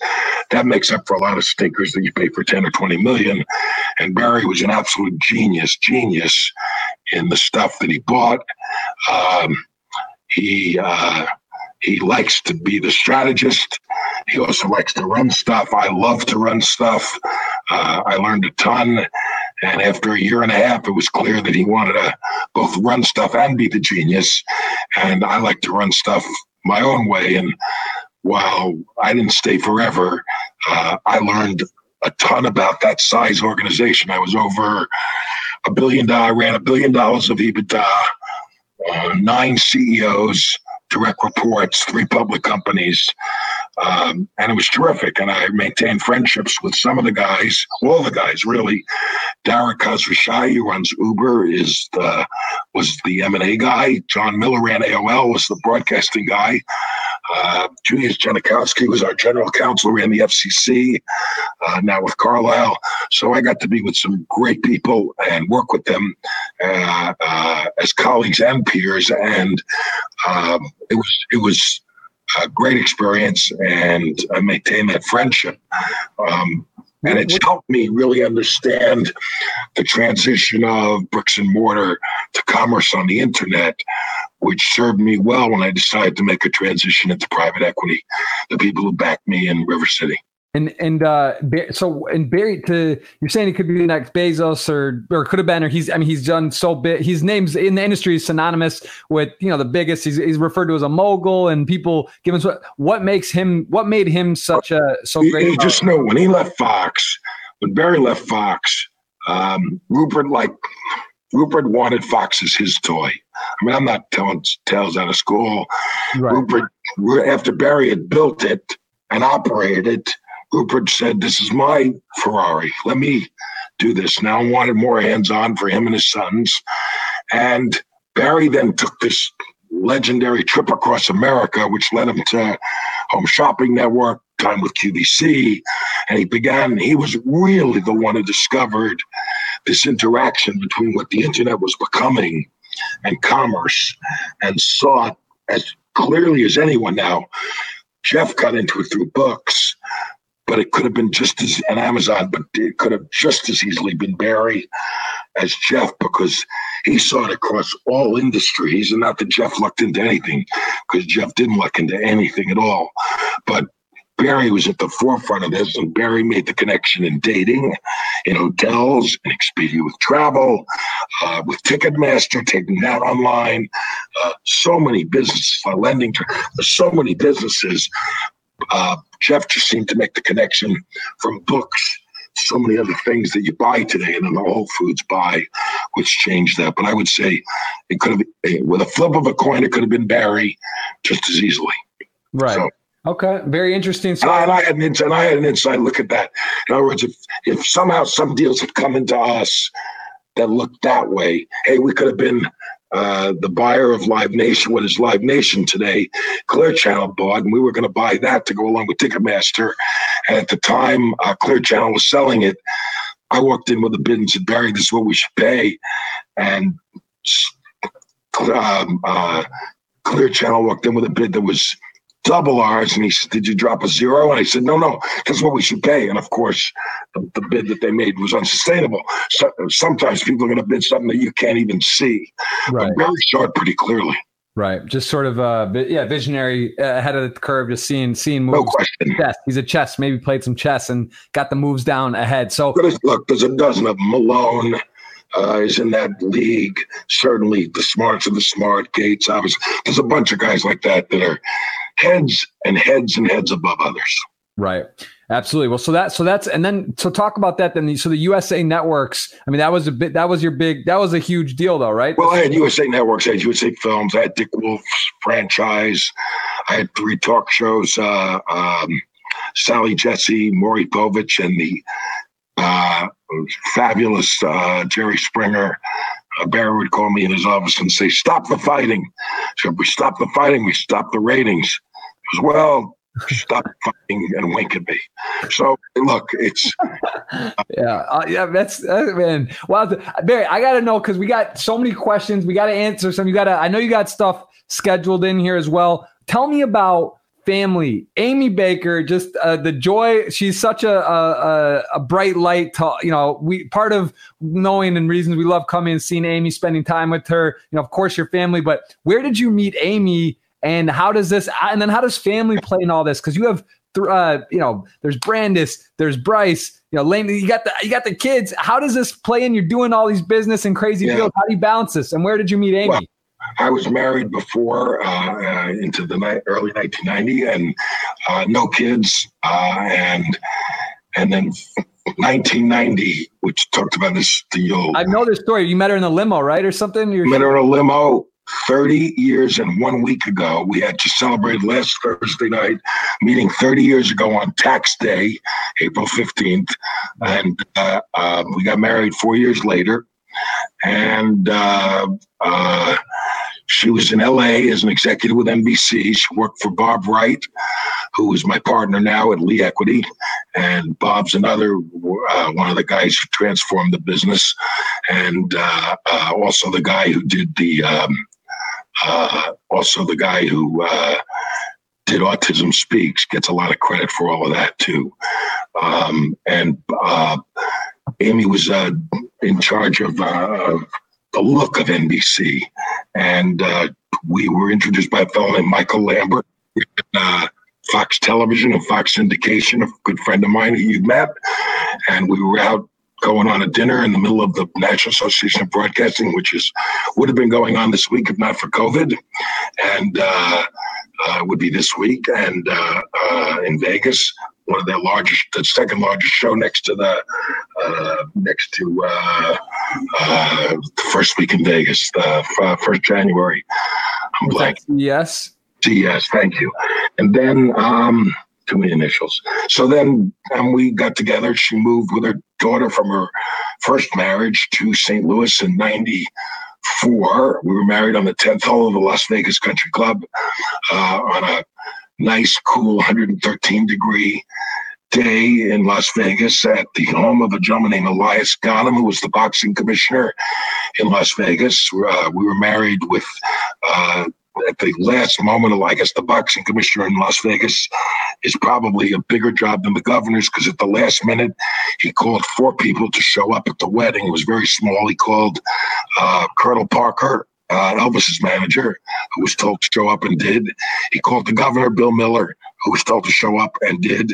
that makes up for a lot of stinkers that you pay for 10 or 20 million. And Barry was an absolute genius, genius in the stuff that he bought. Um, he, uh, He likes to be the strategist. He also likes to run stuff. I love to run stuff. Uh, I learned a ton. And after a year and a half, it was clear that he wanted to both run stuff and be the genius. And I like to run stuff my own way. And while I didn't stay forever, uh, I learned a ton about that size organization. I was over a billion dollar, ran a billion dollars of EBITDA, uh, nine CEOs, direct reports, three public companies. Um, and it was terrific. And I maintained friendships with some of the guys, all the guys really. Dara Khosrowshahi, who runs Uber, is the was the M and A guy. John Miller ran AOL, was the broadcasting guy. Uh, Julius Genachowski was our general counsel, ran the FCC, uh, now with Carlyle. So I got to be with some great people and work with them uh, uh as colleagues and peers. And um, it was it was a great experience, and I maintain that friendship. Um, and it's helped me really understand the transition of bricks and mortar to commerce on the internet, which served me well when I decided to make a transition into private equity. The people who backed me in River City. And and uh, so and Barry, to you're saying he could be the next Bezos or or could have been or he's I mean he's done so big. His name's in the industry is synonymous with you know the biggest. He's, he's referred to as a mogul, and people give him what what makes him what made him such a so great. You just know when he left Fox, when Barry left Fox, um, Rupert like Rupert wanted Fox as his toy. I mean, I'm not telling tales out of school. Right. Rupert, after Barry had built it and operated it Rupert said, This is my Ferrari. Let me do this. Now wanted more hands on for him and his sons. And Barry then took this legendary trip across America, which led him to Home Shopping Network, time with QVC. And he began, he was really the one who discovered this interaction between what the internet was becoming and commerce and saw it as clearly as anyone now. Jeff got into it through books, but it could have been just as an Amazon, but it could have just as easily been Barry as Jeff because he saw it across all industries. And not that Jeff looked into anything, because Jeff didn't look into anything at all. But Barry was at the forefront of this, and Barry made the connection in dating, in hotels, in Expedia with travel, uh, with Ticketmaster, taking that online. Uh, so many businesses, uh, lending to so many businesses uh, Jeff just seemed to make the connection from books so many other things that you buy today and then the Whole Foods buy, which changed that. But I would say it could have, eh, with a flip of a coin, it could have been Barry just as easily. Right. So, okay. Very interesting. And, I, had an inside, I had an inside look at that. In other words, if, if somehow some deals had come into us that looked that way, hey, we could have been uh, the buyer of Live Nation, what is Live Nation today, Clear Channel bought, and we were going to buy that to go along with Ticketmaster. And at the time, uh, Clear Channel was selling it. I walked in with a bid and said, Barry, this is what we should pay. And um, uh, Clear Channel walked in with a bid that was double ours. And he said, Did you drop a zero? And I said, No, no, that's what we should pay. And of course, the, the bid that they made was unsustainable. So, sometimes people are going to bid something that you can't even see. Right. But Barry saw it pretty clearly. Right, just sort of uh, yeah, visionary uh, ahead of the curve, just seeing seeing moves. No question. Chess. He's a chess. Maybe played some chess and got the moves down ahead. So look, there's a dozen of Malone, uh, is in that league. Certainly, the smarts of the smart Gates. Obviously, there's a bunch of guys like that that are heads and heads and heads above others. Right. Absolutely. Well, so that so that's and then so talk about that then. So the USA networks. I mean, that was a bit. That was your big. That was a huge deal, though, right? Well, I had USA networks. I had USA Films. I had Dick Wolf's franchise. I had three talk shows. Uh, um, Sally Jessy, Maury Povich, and the uh, fabulous uh, Jerry Springer. Uh, Barry would call me in his office and say, "Stop the fighting." So if we stop the fighting, we stop the ratings. Well, stop fighting and wink at me. So look, it's *laughs* yeah, uh, yeah. That's uh, man. Well, Barry, I got to know because we got so many questions. We got to answer some. You got to. I know you got stuff scheduled in here as well. Tell me about family. Amy Baker, just uh, the joy. She's such a, a, a bright light. To, you know, we part of knowing and reasons we love coming and seeing Amy, spending time with her. You know, of course, your family. But where did you meet Amy? And how does this? And then how does family play in all this? Because you have, uh, you know, there's Brandis, there's Bryce, you know, Lane. You got the you got the kids. How does this play? in? you're doing all these business and crazy yeah. deals. How do you balance this? And where did you meet Amy? Well, I was married before uh, uh, into the ni- early 1990, and uh, no kids, uh, and and then 1990, which talked about this. The old. I know this story. You met her in a limo, right, or something? You're met her in a limo. 30 years and one week ago. We had to celebrate last Thursday night, meeting 30 years ago on tax day, April 15th. And uh, uh, we got married four years later. And uh, uh she was in LA as an executive with NBC. She worked for Bob Wright, who is my partner now at Lee Equity. And Bob's another uh, one of the guys who transformed the business, and uh, uh, also the guy who did the um, uh, *sighs* also the guy who uh, did Autism Speaks gets a lot of credit for all of that too. Um, and uh, Amy was in charge of the look of NBC. And uh, we were introduced by a fellow named Michael Lambert, uh, Fox Television and Fox Syndication, a good friend of mine who you met. And we were out going on a dinner in the middle of the National Association of Broadcasting, which is would have been going on this week if not for COVID, and uh, uh, would be this week, and uh, uh in Vegas one of their largest, the second largest show next to the uh, next to uh, uh, the first week in Vegas, the first January. I'm blank. Yes. Yes, thank you. And then um, too many initials. So then um, we got together. She moved with her daughter from her first marriage to St. Louis in '94. We were married on the 10th hole of the Las Vegas Country Club uh, on a nice, cool 113 degree day in Las Vegas at the home of a gentleman named Elias Ghanem, who was the boxing commissioner in Las Vegas. Uh, we were married with, uh, at the last moment, of, I guess the boxing commissioner in Las Vegas is probably a bigger job than the governor's because at the last minute, he called four people to show up at the wedding. It was very small. He called uh, Colonel Parker, uh, Elvis's manager, who was told to show up and did. He called the governor, Bill Miller, who was told to show up and did.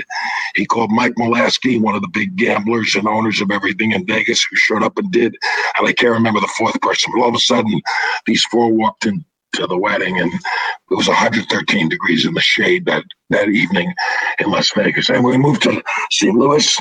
He called Mike Molaskey, one of the big gamblers and owners of everything in Vegas, who showed up and did. And I can't remember the fourth person, but all of a sudden, these four walked in to the wedding and it was 113 degrees in the shade that that evening in Las Vegas. And we moved to St. Louis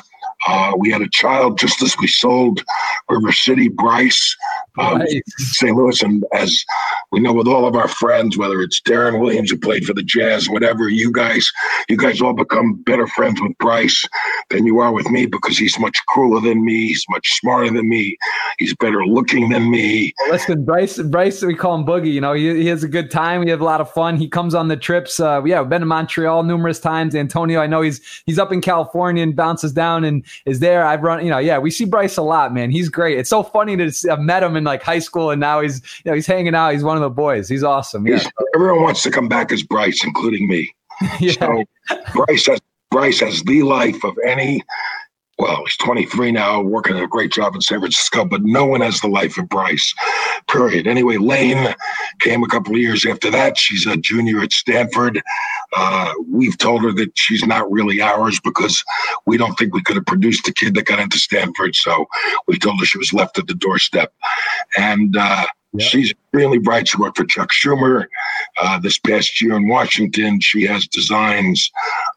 uh, we had a child just as we sold River City, Bryce, um, nice. St. Louis. And as we know with all of our friends, whether it's Deron Williams who played for the Jazz, whatever, you guys, you guys all become better friends with Bryce than you are with me because he's much cooler than me. He's much smarter than me. He's better looking than me. Well, listen, Bryce, Bryce, we call him Boogie. You know, he, he has a good time. We have a lot of fun. He comes on the trips. Uh, yeah, we've been to Montreal numerous times. Antonio, I know he's he's up in California and bounces down and is there. I've run, you know, yeah, we see Bryce a lot, man. He's great. It's so funny to see, I've met him in like high school and now he's, you know, he's hanging out. He's one of the boys. He's awesome. Yeah. He's, everyone wants to come back as Bryce, including me. *laughs* yeah. So Bryce has, Bryce has the life of any well, he's 23 now, working a great job in San Francisco, but no one has the life of Bryce, period. Anyway, Lane came a couple of years after that. She's a junior at Stanford. Uh, we've told her that she's not really ours because we don't think we could have produced the kid that got into Stanford. So we told her she was left at the doorstep. And, uh, Yep. She's really bright. She worked for Chuck Schumer uh, this past year in Washington. She has designs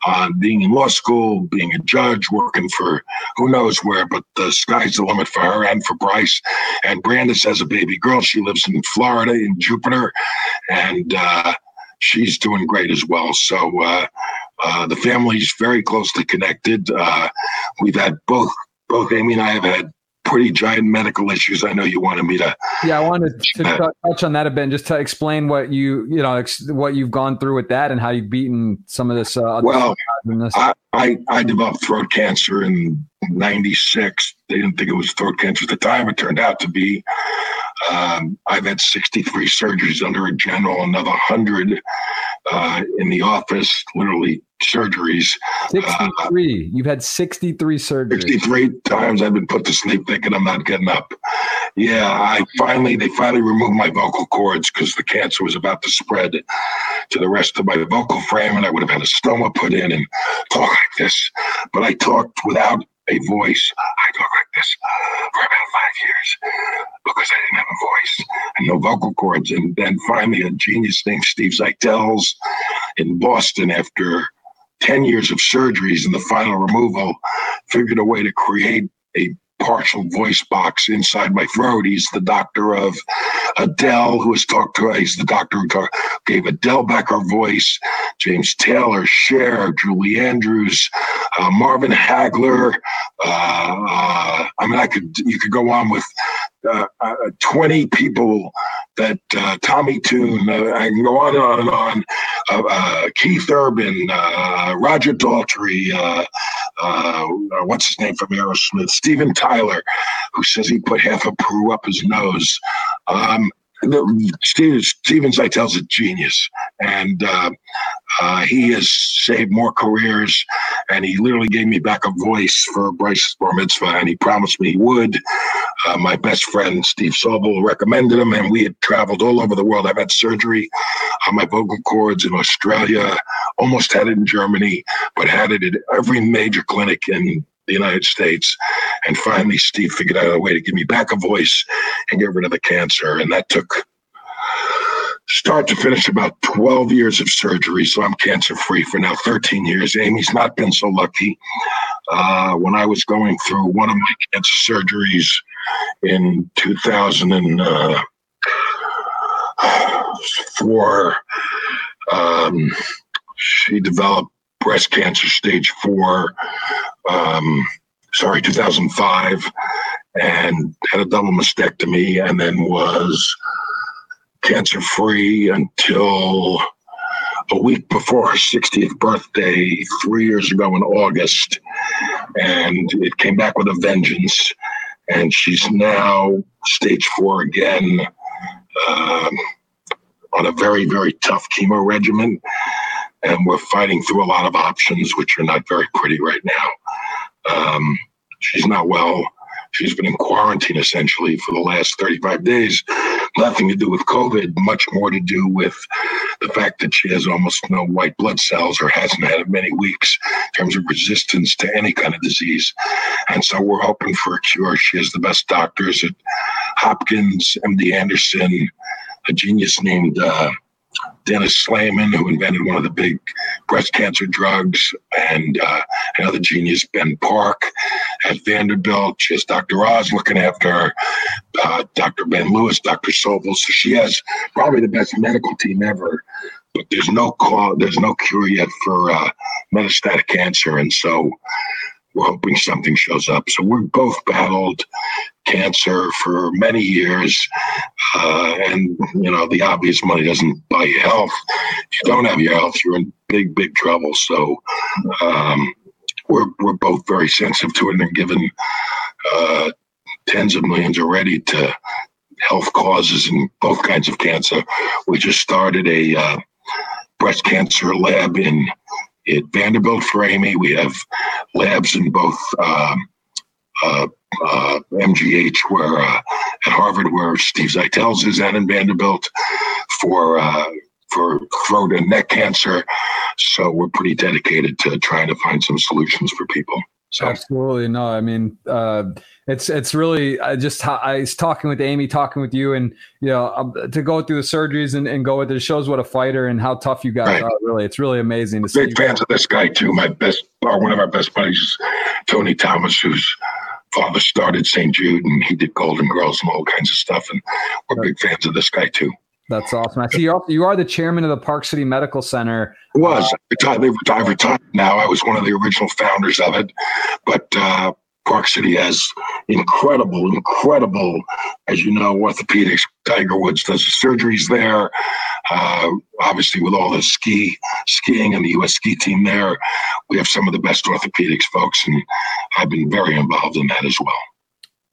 on being in law school, being a judge, working for who knows where, but the sky's the limit for her and for Bryce. And Brandis has a baby girl. She lives in Florida, in Jupiter, and uh, she's doing great as well. So uh, uh the family's very closely connected. Uh, we've had both both Amy and I have had pretty giant medical issues. I know you wanted me to. Yeah, I wanted to touch on that a bit, and just to explain what you you know what you've gone through with that and how you've beaten some of this. Uh, well, this. I, I I developed throat cancer in '96. They didn't think it was throat cancer at the time. It turned out to be. Um, I've had 63 surgeries under a general, another 100 uh, in the office, literally surgeries. 63. Uh, You've had 63 surgeries. 63 times I've been put to sleep thinking I'm not getting up. Yeah, I finally, they finally removed my vocal cords because the cancer was about to spread to the rest of my vocal frame and I would have had a stoma put in and talk like this. But I talked without a voice. I talk like this for about five years because I didn't have a voice and no vocal cords. And then finally, a genius named Steve Zeitels in Boston, after 10 years of surgeries and the final removal, figured a way to create a partial voice box inside my throat. He's the doctor of Adele, who has talked to. He's the doctor who gave Adele back her voice. James Taylor, Cher, Julie Andrews, uh, Marvin Hagler. Uh, uh, I mean, I could you could go on with uh, uh, 20 people that uh, Tommy uh, I can go on and on and on. Uh, uh, Keith Urban, Roger Daltrey, what's his name from Aerosmith, Steven Tyler, who says he put half a Peru up his nose. Um, Steven, Steven Zeitel's a genius, and uh, uh, he has saved more careers. And he literally gave me back a voice for Bryce's bar mitzvah, and he promised me he would. Uh, my best friend Steve Sobel recommended him, and we had traveled all over the world. I've had surgery on my vocal cords in Australia, almost had it in Germany, but had it at every major clinic in the United States. And finally, Steve figured out a way to give me back a voice and get rid of the cancer. And that took start to finish about 12 years of surgery. So I'm cancer free for now 13 years. Amy's not been so lucky. Uh, when I was going through one of my cancer surgeries in 2004, um, she developed breast cancer stage four, um, sorry, 2005, and had a double mastectomy, and then was cancer free until a week before her 60th birthday, three years ago in August. And it came back with a vengeance. And she's now stage four again um, on a very, very tough chemo regimen and we're fighting through a lot of options, which are not very pretty right now. Um, she's not well. She's been in quarantine essentially for the last 35 days. Nothing to do with COVID, much more to do with the fact that she has almost no white blood cells or hasn't had many weeks in terms of resistance to any kind of disease. And so we're hoping for a cure. She has the best doctors at Hopkins, MD Anderson, a genius named uh, Dennis Slamon, who invented one of the big breast cancer drugs, and uh, another genius, Ben Park, at Vanderbilt. She has Dr. Oz looking after her, uh, Dr. Ben Lewis, Dr. Sobel. So she has probably the best medical team ever. But there's no call, there's no cure yet for uh, metastatic cancer, and so we're hoping something shows up. So we're both battled cancer for many years, uh, and you know the obvious money doesn't buy you health. If you don't have your health, you're in big, big trouble. So um, we're we're both very sensitive to it, and given uh, tens of millions already to health causes and both kinds of cancer. We just started a uh, breast cancer lab in at Vanderbilt for Amy. We have labs in both um, uh, uh, MGH, where uh, at Harvard, where Steve Zeitels is, and in Vanderbilt for uh, for throat and neck cancer. So we're pretty dedicated to trying to find some solutions for people. So. Absolutely no. I mean, uh, it's it's really I just I was talking with Amy, talking with you, and you know um, to go through the surgeries and, and go with it shows what a fighter and how tough you guys right. are. Really, it's really amazing to see Big see. fans of this guy too. My best, or one of our best buddies, Tony Thomas, whose father started St. Jude, and he did Golden Girls and all kinds of stuff, and we're big fans of this guy too. That's awesome. I see you you are the chairman of the Park City Medical Center. It was. Uh, retired, retired now. I was one of the original founders of it. But uh, Park City has incredible, incredible, as you know, orthopedics. Tiger Woods does the surgeries there. Uh, obviously, with all the ski skiing and the U.S. ski team there, we have some of the best orthopedics folks, and I've been very involved in that as well.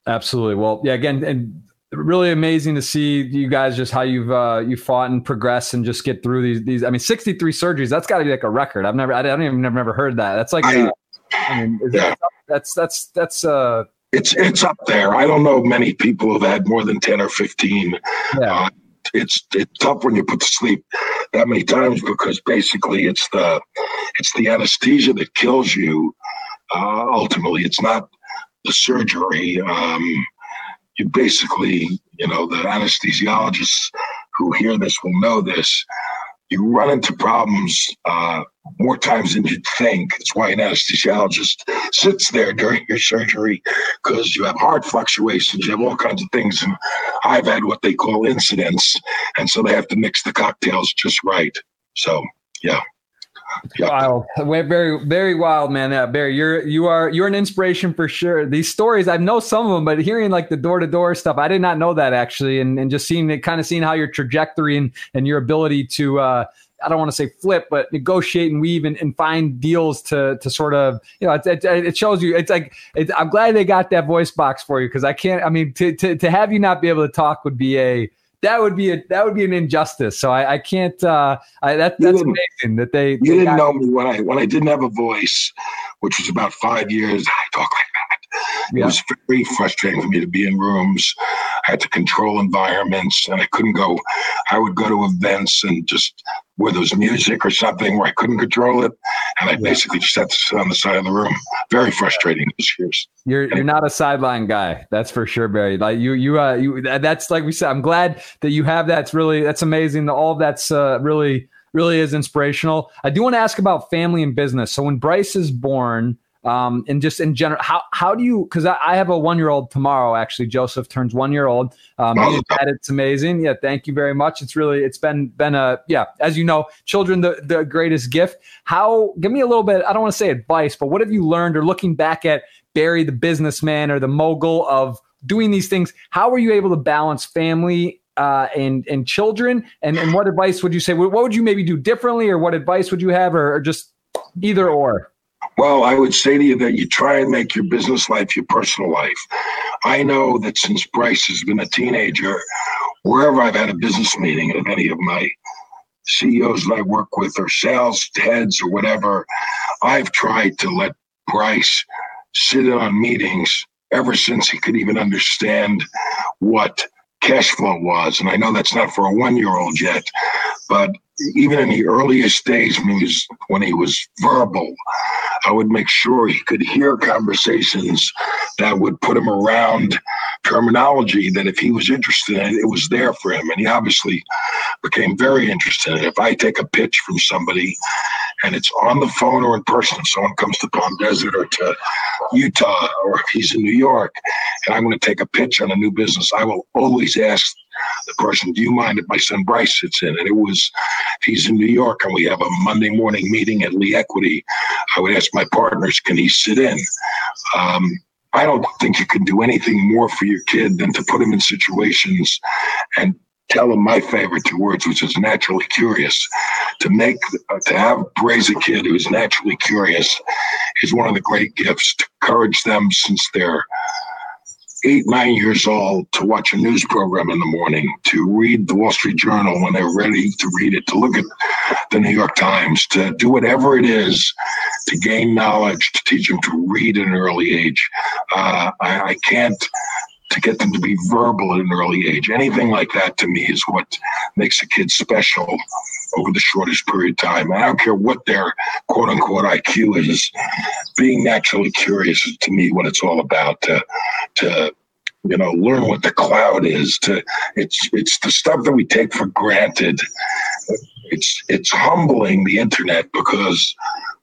Absolutely. Well, yeah. Again, and really amazing to see you guys just how you've uh, you fought and progressed and just get through these these. I mean, sixty three surgeries. That's got to be like a record. I've never I don't even never never heard that. That's like I, I mean, yeah. that, that's that's that's uh. It's it's up there. I don't know many people who've had more than ten or fifteen. Yeah. Uh, it's it's tough when you put to sleep that many times because basically it's the it's the anesthesia that kills you. Uh, ultimately, it's not the surgery. Um, you basically, you know, the anesthesiologists who hear this will know this. You run into problems uh, more times than you'd think. It's why an anesthesiologist sits there during your surgery because you have heart fluctuations, you have all kinds of things. And I've had what they call incidents. And so they have to mix the cocktails just right. So, yeah. Wild, very, very wild, man. Yeah, Barry, you're you are you're an inspiration for sure. These stories, I know some of them, but hearing like the door to door stuff, I did not know that actually, and and just seeing it, kind of seeing how your trajectory and and your ability to. uh I don't want to say flip, but negotiate and weave and, and find deals to to sort of you know it, it, it shows you it's like it's, I'm glad they got that voice box for you because I can't I mean to, to to have you not be able to talk would be a that would be a that would be an injustice. So I, I can't. Uh, I, that, that's amazing that they. You they didn't know me when I when I didn't have a voice, which was about five years. I talk like. Yeah. It was very frustrating for me to be in rooms. I had to control environments, and I couldn't go. I would go to events and just where there was music or something where I couldn't control it, and I basically just had to sit on the side of the room. Very frustrating these years. You're you're not a sideline guy, that's for sure, Barry. Like you you uh you that's like we said. I'm glad that you have that. It's really that's amazing. All that's uh, really really is inspirational. I do want to ask about family and business. So when Bryce is born, um, and just in general, how how do you? Because I, I, have a one year old tomorrow. Actually, Joseph turns one year old. Um, it's amazing. Yeah, thank you very much. It's really it's been been a yeah. As you know, children the the greatest gift. How? Give me a little bit. I don't want to say advice, but what have you learned or looking back at Barry the businessman or the mogul of doing these things? How were you able to balance family uh, and and children? And and what advice would you say? What would you maybe do differently, or what advice would you have, or, or just either or? Well, I would say to you that you try and make your business life your personal life. I know that since Bryce has been a teenager, wherever I've had a business meeting of any of my CEOs that I work with or sales heads or whatever, I've tried to let Bryce sit in on meetings ever since he could even understand what cash flow was. And I know that's not for a one year old yet, but even in the earliest days when he was, when he was verbal, I would make sure he could hear conversations that would put him around terminology that if he was interested in, it was there for him. And he obviously became very interested. If I take a pitch from somebody and it's on the phone or in person, someone comes to Palm Desert or to Utah, or if he's in New York, and I'm going to take a pitch on a new business, I will always ask the person, do you mind if my son Bryce sits in? And it was, if he's in New York and we have a Monday morning meeting at Lee Equity. I would ask my partners, can he sit in? Um, I don't think you can do anything more for your kid than to put him in situations and tell him my favorite two words, which is naturally curious. To make, uh, to have raise a kid who is naturally curious is one of the great gifts. To encourage them since they're eight, nine years old to watch a news program in the morning, to read the Wall Street Journal when they're ready to read it, to look at the New York Times, to do whatever it is to gain knowledge, to teach them to read at an early age. Uh, I, I can't to get them to be verbal at an early age. Anything like that to me is what makes a kid special over the shortest period of time. I don't care what their quote unquote IQ is. Being naturally curious is to me what it's all about. To to you know learn what the cloud is. To it's it's the stuff that we take for granted. It's it's humbling the internet because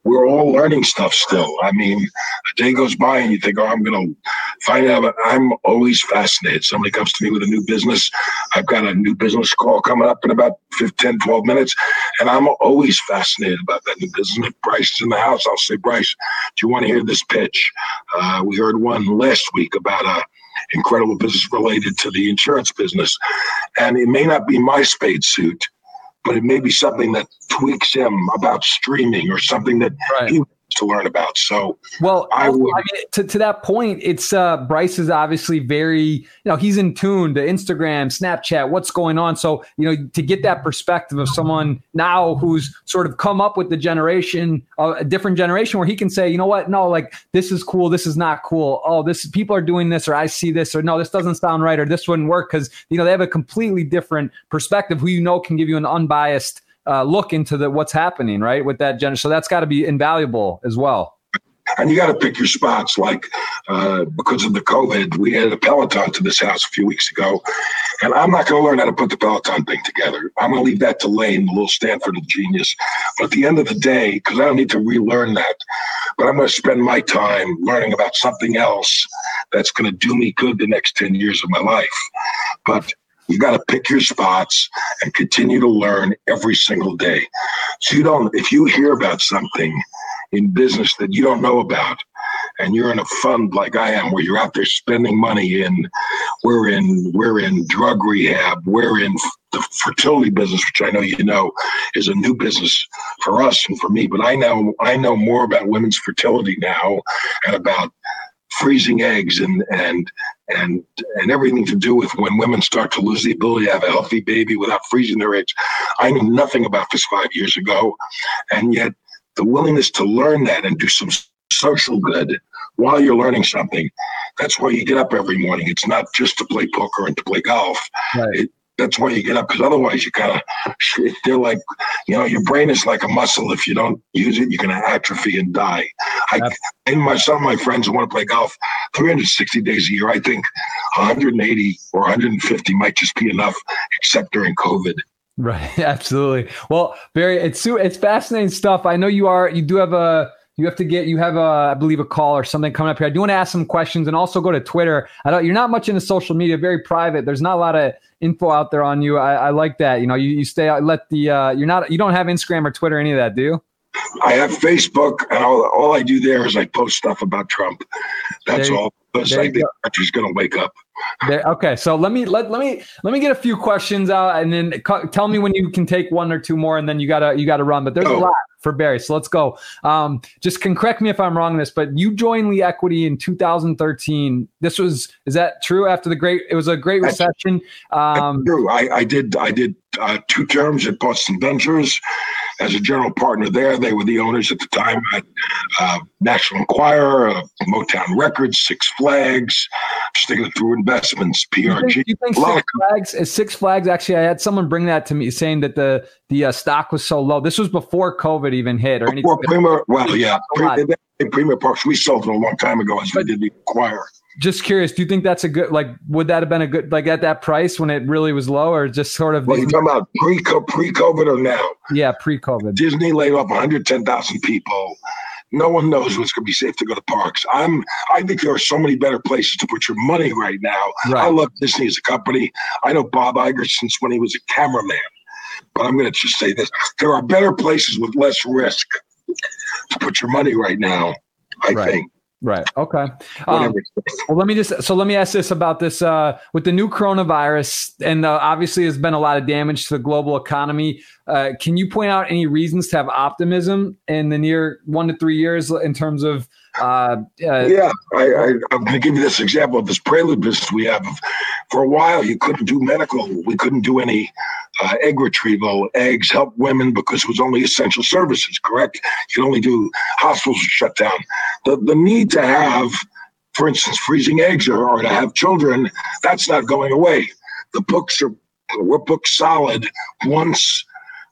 we're all learning stuff still. I mean, a day goes by and you think, oh, I'm going to find out. I'm always fascinated. Somebody comes to me with a new business. I've got a new business call coming up in about 15, 12 minutes. And I'm always fascinated about that new business. If Bryce is in the house, I'll say, Bryce, do you want to hear this pitch? Uh, we heard one last week about a incredible business related to the insurance business. And it may not be my spade suit, but it may be something that tweaks him about streaming or something that right. he to learn about. So, well, I, would, I mean, to, to that point, it's uh, Bryce is obviously very, you know, he's in tune to Instagram, Snapchat, what's going on. So, you know, to get that perspective of someone now who's sort of come up with the generation, uh, a different generation, where he can say, you know what, no, like this is cool, this is not cool. Oh, this people are doing this, or I see this, or no, this doesn't sound right, or this wouldn't work because you know they have a completely different perspective. Who you know can give you an unbiased uh, look into the what's happening, right, with that gender. So that's got to be invaluable as well. And you got to pick your spots. Like uh, because of the COVID, we had a Peloton to this house a few weeks ago, and I'm not going to learn how to put the Peloton thing together. I'm going to leave that to Lane, the little Stanford genius. But at the end of the day, because I don't need to relearn that, but I'm going to spend my time learning about something else that's going to do me good the next 10 years of my life. But you got to pick your spots and continue to learn every single day. So you don't, if you hear about something in business that you don't know about, and you're in a fund like I am, where you're out there spending money in, we're in, we're in drug rehab, we're in the fertility business, which I know you know is a new business for us and for me. But I know I know more about women's fertility now and about freezing eggs and and and and everything to do with when women start to lose the ability to have a healthy baby without freezing their eggs. I knew nothing about this five years ago, and yet the willingness to learn that and do some social good while you're learning something. That's why you get up every morning. It's not just to play poker and to play golf. Right. It, that's why you get up because otherwise you kind of they're like you know your brain is like a muscle. If you don't use it you're going to atrophy and die. I and my some of my friends who want to play golf 360 days a year i think 180 or 150 might just be enough except during covid. Right *laughs* absolutely. Well barry it's it's fascinating stuff. I know you are you do have a you have to get you have a I believe a call or something coming up here. I do want to ask some questions and also go to Twitter. I don't you're not much into social media, very private. There's not a lot of info out there on you. I, I like that. You know, you, you stay let the uh, you're not you don't have Instagram or Twitter any of that, do you? I have Facebook, and all, all I do there is I post stuff about Trump. That's all. Because I think the country's going to wake up. There, okay, so let me let, let me let me get a few questions out, and then tell me when you can take one or two more, and then you gotta you gotta run. But there's a lot for Barry. So let's go. Um, just can correct me if I'm wrong this, but you joined Lee Equity in 2013. This was is that true? After the great, it was a great recession. Um, true. I, I did I did uh, two terms at Boston Ventures as a general partner there. They were the owners at the time at uh, National Enquirer, uh, Motown Records, Six Flags, sticking through investments, PRG. You think, you think Six Flags is Six Flags? Actually, I had someone bring that to me, saying that the the uh, stock was so low. This was before COVID even hit or anything. Premier, well, yeah, *laughs* Premier Parks. We sold it a long time ago as we did the Enquirer just curious, do you think that's a good like would that have been a good like at that price when it really was low or just sort of Well you talking about pre pre COVID or now? Yeah, pre COVID. Disney laid off 110,000 people. No one knows what's going to be safe to go to parks. I'm. I think there are so many better places to put your money right now. Right. I love Disney as a company. I know Bob Iger since when he was a cameraman. But I'm going to just say this: there are better places with less risk to put your money right now. I right. think. Right. Okay. Um, well, let me just so let me ask this about this uh, with the new coronavirus, and uh, obviously there's been a lot of damage to the global economy. Uh, can you point out any reasons to have optimism in the near one to three years in terms of uh, uh, yeah, I, I, am going to give you this example of this prelude business we have. For a while, you couldn't do medical. We couldn't do any uh, egg retrieval. Eggs help women because it was only essential services, correct? You could only do hospitals shut down. The, the need to have, for instance, freezing eggs or, or to have children, that's not going away. The books are, we're booked solid once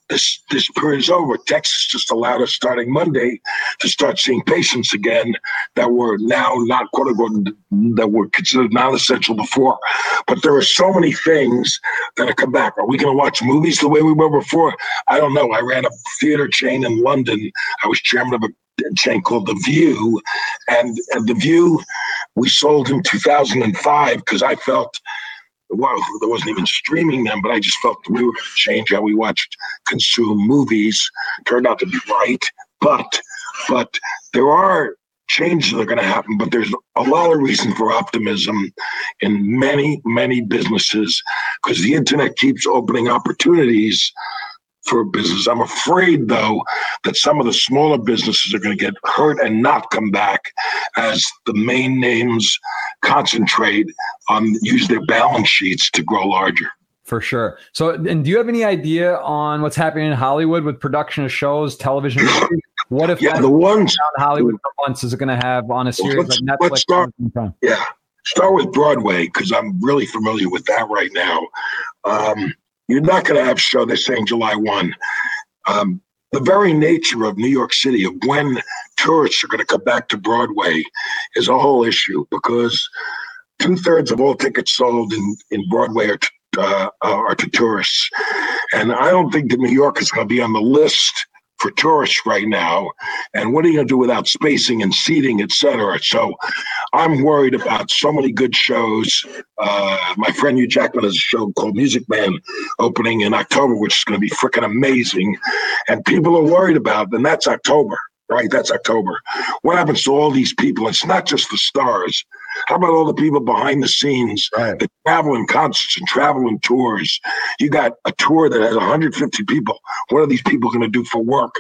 this this period is over. Texas just allowed us starting Monday to start seeing patients again that were now not quote unquote that were considered non-essential before. But there are so many things that have come back. Are we going to watch movies the way we were before? I don't know. I ran a theater chain in London. I was chairman of a chain called The View, and, and The View we sold in 2005 because I felt well, there wasn't even streaming them, but I just felt we were going to change how we watched, consume movies. Turned out to be right, but but there are changes that are going to happen. But there's a lot of reason for optimism in many many businesses because the internet keeps opening opportunities for business. I'm afraid, though, that some of the smaller businesses are going to get hurt and not come back as the main names concentrate on use their balance sheets to grow larger. For sure. So, and do you have any idea on what's happening in Hollywood with production of shows, television? *clears throat* what if yeah, the ones Hollywood for months is it going to have on a series like Netflix? Start, yeah, start with Broadway because I'm really familiar with that right now. Um, you're not going to have show they're saying July 1. Um, the very nature of New York City, of when tourists are going to come back to Broadway, is a whole issue because two thirds of all tickets sold in, in Broadway are to, uh, are to tourists. And I don't think that New York is going to be on the list for tourists right now. And what are you going to do without spacing and seating, et cetera? So I'm worried about so many good shows. Uh, my friend Hugh Jackman has a show called Music Man opening in October, which is going to be freaking amazing. And people are worried about, and that's October right? That's October. What happens to all these people? It's not just the stars. How about all the people behind the scenes right. that travel in concerts and travel in tours? You got a tour that has 150 people. What are these people going to do for work?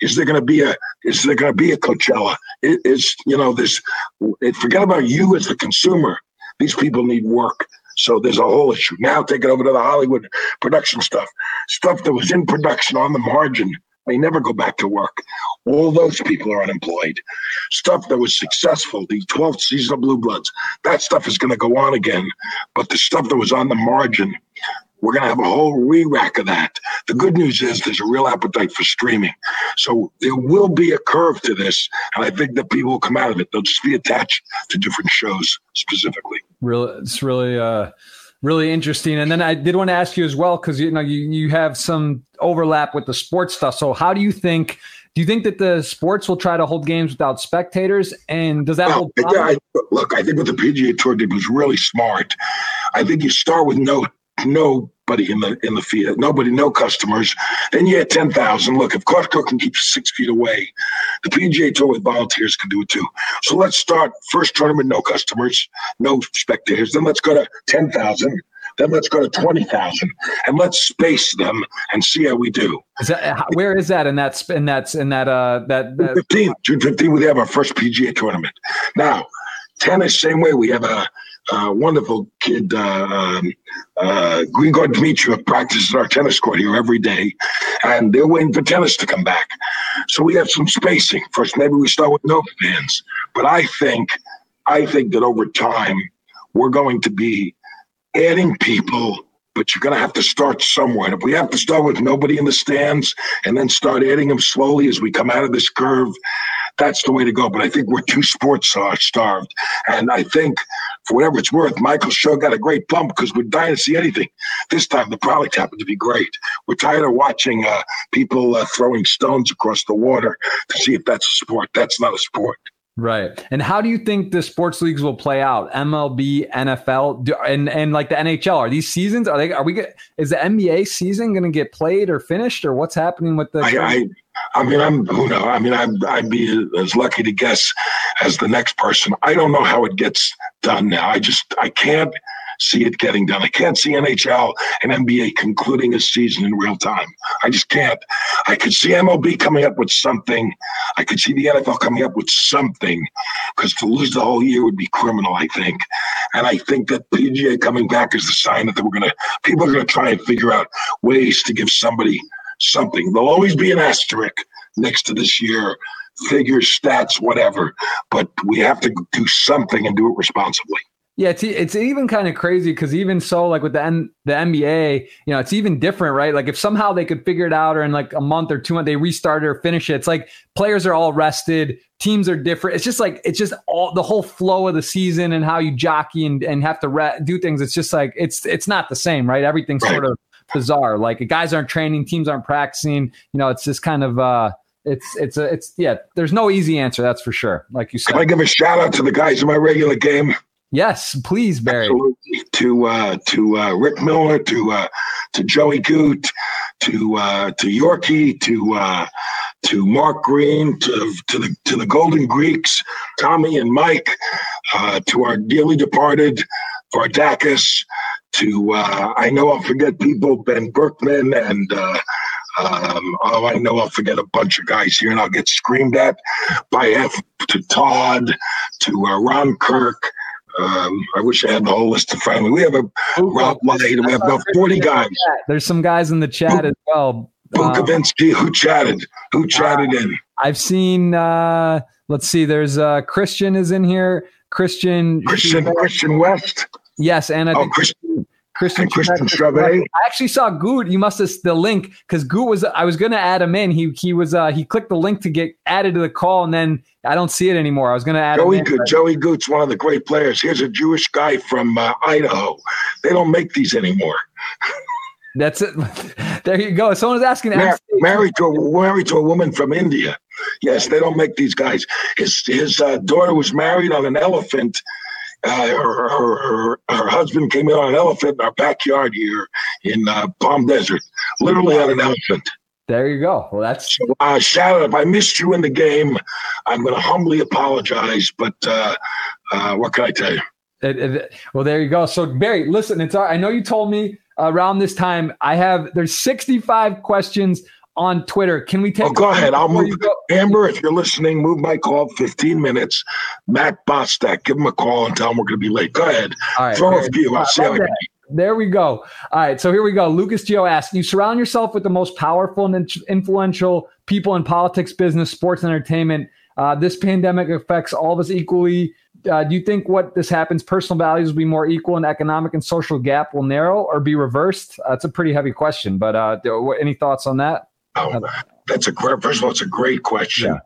Is there going to be a is there going to be a Coachella? Is you know this? Forget about you as the consumer. These people need work. So there's a whole issue. Now take it over to the Hollywood production stuff. Stuff that was in production on the margin may never go back to work. All those people are unemployed. Stuff that was successful, the 12th season of Blue Bloods, that stuff is going to go on again. But the stuff that was on the margin, we're going to have a whole re rack of that. The good news is there's a real appetite for streaming. So there will be a curve to this. And I think that people will come out of it. They'll just be attached to different shows specifically. Really, it's really, uh, really interesting. And then I did want to ask you as well because you know you you have some overlap with the sports stuff. So how do you think? Do you think that the sports will try to hold games without spectators? And does that well, hold? I, look, I think what the PGA Tour did was really smart. I think you start with no no nobody in the in the field, nobody, no customers. Then you had ten thousand. Look, if Costco can keep six feet away, the PGA Tour with volunteers can do it too. So let's start first tournament, no customers, no spectators. Then let's go to ten thousand. Then let's go to twenty thousand, and let's space them and see how we do. Is that, where is that in that in that in that uh that, that June 15th, June 15th, we have our first PGA tournament. Now, tennis, same way. We have a uh, wonderful kid, uh, um, uh, Grigor Dimitrov, practices our tennis court here every day, and they're waiting for tennis to come back. So we have some spacing. First, maybe we start with no fans, but I think, I think that over time we're going to be adding people but you're going to have to start somewhere. If we have to start with nobody in the stands and then start adding them slowly as we come out of this curve, that's the way to go. But I think we're too sports starved. And I think, for whatever it's worth, Michael's show got a great bump because we're dying to see anything. This time, the product happened to be great. We're tired of watching uh, people uh, throwing stones across the water to see if that's a sport. That's not a sport. Right. And how do you think the sports leagues will play out? MLB, NFL, do, and and like the NHL. Are these seasons? Are they? Are we? Get, Is the NBA season going to get played or finished, or what's happening with the? I, I, I mean, I'm who know. I mean, I'd, I'd be as lucky to guess as the next person. I don't know how it gets done now. I just I can't see it getting done. I can't see NHL and NBA concluding a season in real time. I just can't. I could see MLB coming up with something. I could see the NFL coming up with something because to lose the whole year would be criminal, I think. And I think that PGA coming back is the sign that we're going to, people are going to try and figure out ways to give somebody something. There'll always be an asterisk next to this year figures, stats, whatever. But we have to do something and do it responsibly. Yeah, it's it's even kind of crazy because even so, like with the N, the NBA, you know, it's even different, right? Like if somehow they could figure it out, or in like a month or two, they restart it or finish it, it's like players are all rested, teams are different. It's just like it's just all the whole flow of the season and how you jockey and, and have to re- do things. It's just like it's it's not the same, right? Everything's right. sort of bizarre. Like guys aren't training, teams aren't practicing. You know, it's just kind of. uh it's it's a it's yeah. There's no easy answer, that's for sure. Like you said. Can I give a shout out to the guys in my regular game? Yes, please, Barry. Absolutely. To uh, to uh, Rick Miller, to uh, to Joey Goot, to uh, to Yorkie, to uh, to Mark Green, to to the to the Golden Greeks, Tommy and Mike, uh, to our dearly departed Vardakis, to uh, I know I'll forget people, Ben Berkman and uh, Um, oh, I know I'll forget a bunch of guys here, and I'll get screamed at by F to Todd to uh, Ron Kirk. Um, I wish I had the whole list of family. We have a Rob Light. We have about forty guys. There's some guys in the chat as well. Bukovinsky, who chatted? Who chatted in? I've seen. Uh, let's see. There's uh, Christian is in here. Christian. Christian. Christian West. Yes, and I oh, Christian. Christian, Christian Strave. I actually saw Goot. You must have the link because Goot was. I was going to add him in. He he was. Uh, he clicked the link to get added to the call, and then I don't see it anymore. I was going to add Joey Goot. Joey Goot's one of the great players. Here's a Jewish guy from uh, Idaho. They don't make these anymore. *laughs* That's it. *laughs* There you go. Someone's asking. Mar- married to a married to a woman from India. Yes, they don't make these guys. His his uh, daughter was married on an elephant. Uh, her, her, her, her, husband came in on an elephant in our backyard here in uh, Palm Desert, literally on an elephant. There you go. Well, that's so, uh, shout out. If I missed you in the game, I'm going to humbly apologize. But uh, uh, what can I tell you? It, it, well, there you go. So Barry, listen, it's I know you told me around this time. I have there's 65 questions on Twitter. Can we take? Oh, go ahead. I'll move. Amber, if you're listening, move my call 15 minutes. Matt Bostak, give him a call and tell him we're going to be late. Go ahead. All right. Throw a few. I'll see how there we go. All right, so here we go. Lucas Geo asks: You surround yourself with the most powerful and influential people in politics, business, sports, entertainment. Uh, this pandemic affects all of us equally uh, do you think what this happens, personal values will be more equal and economic and social gap will narrow or be reversed? Uh, it's a pretty heavy question, but uh, any thoughts on that? Oh, that's a great, first of all, it's a great question. Yeah.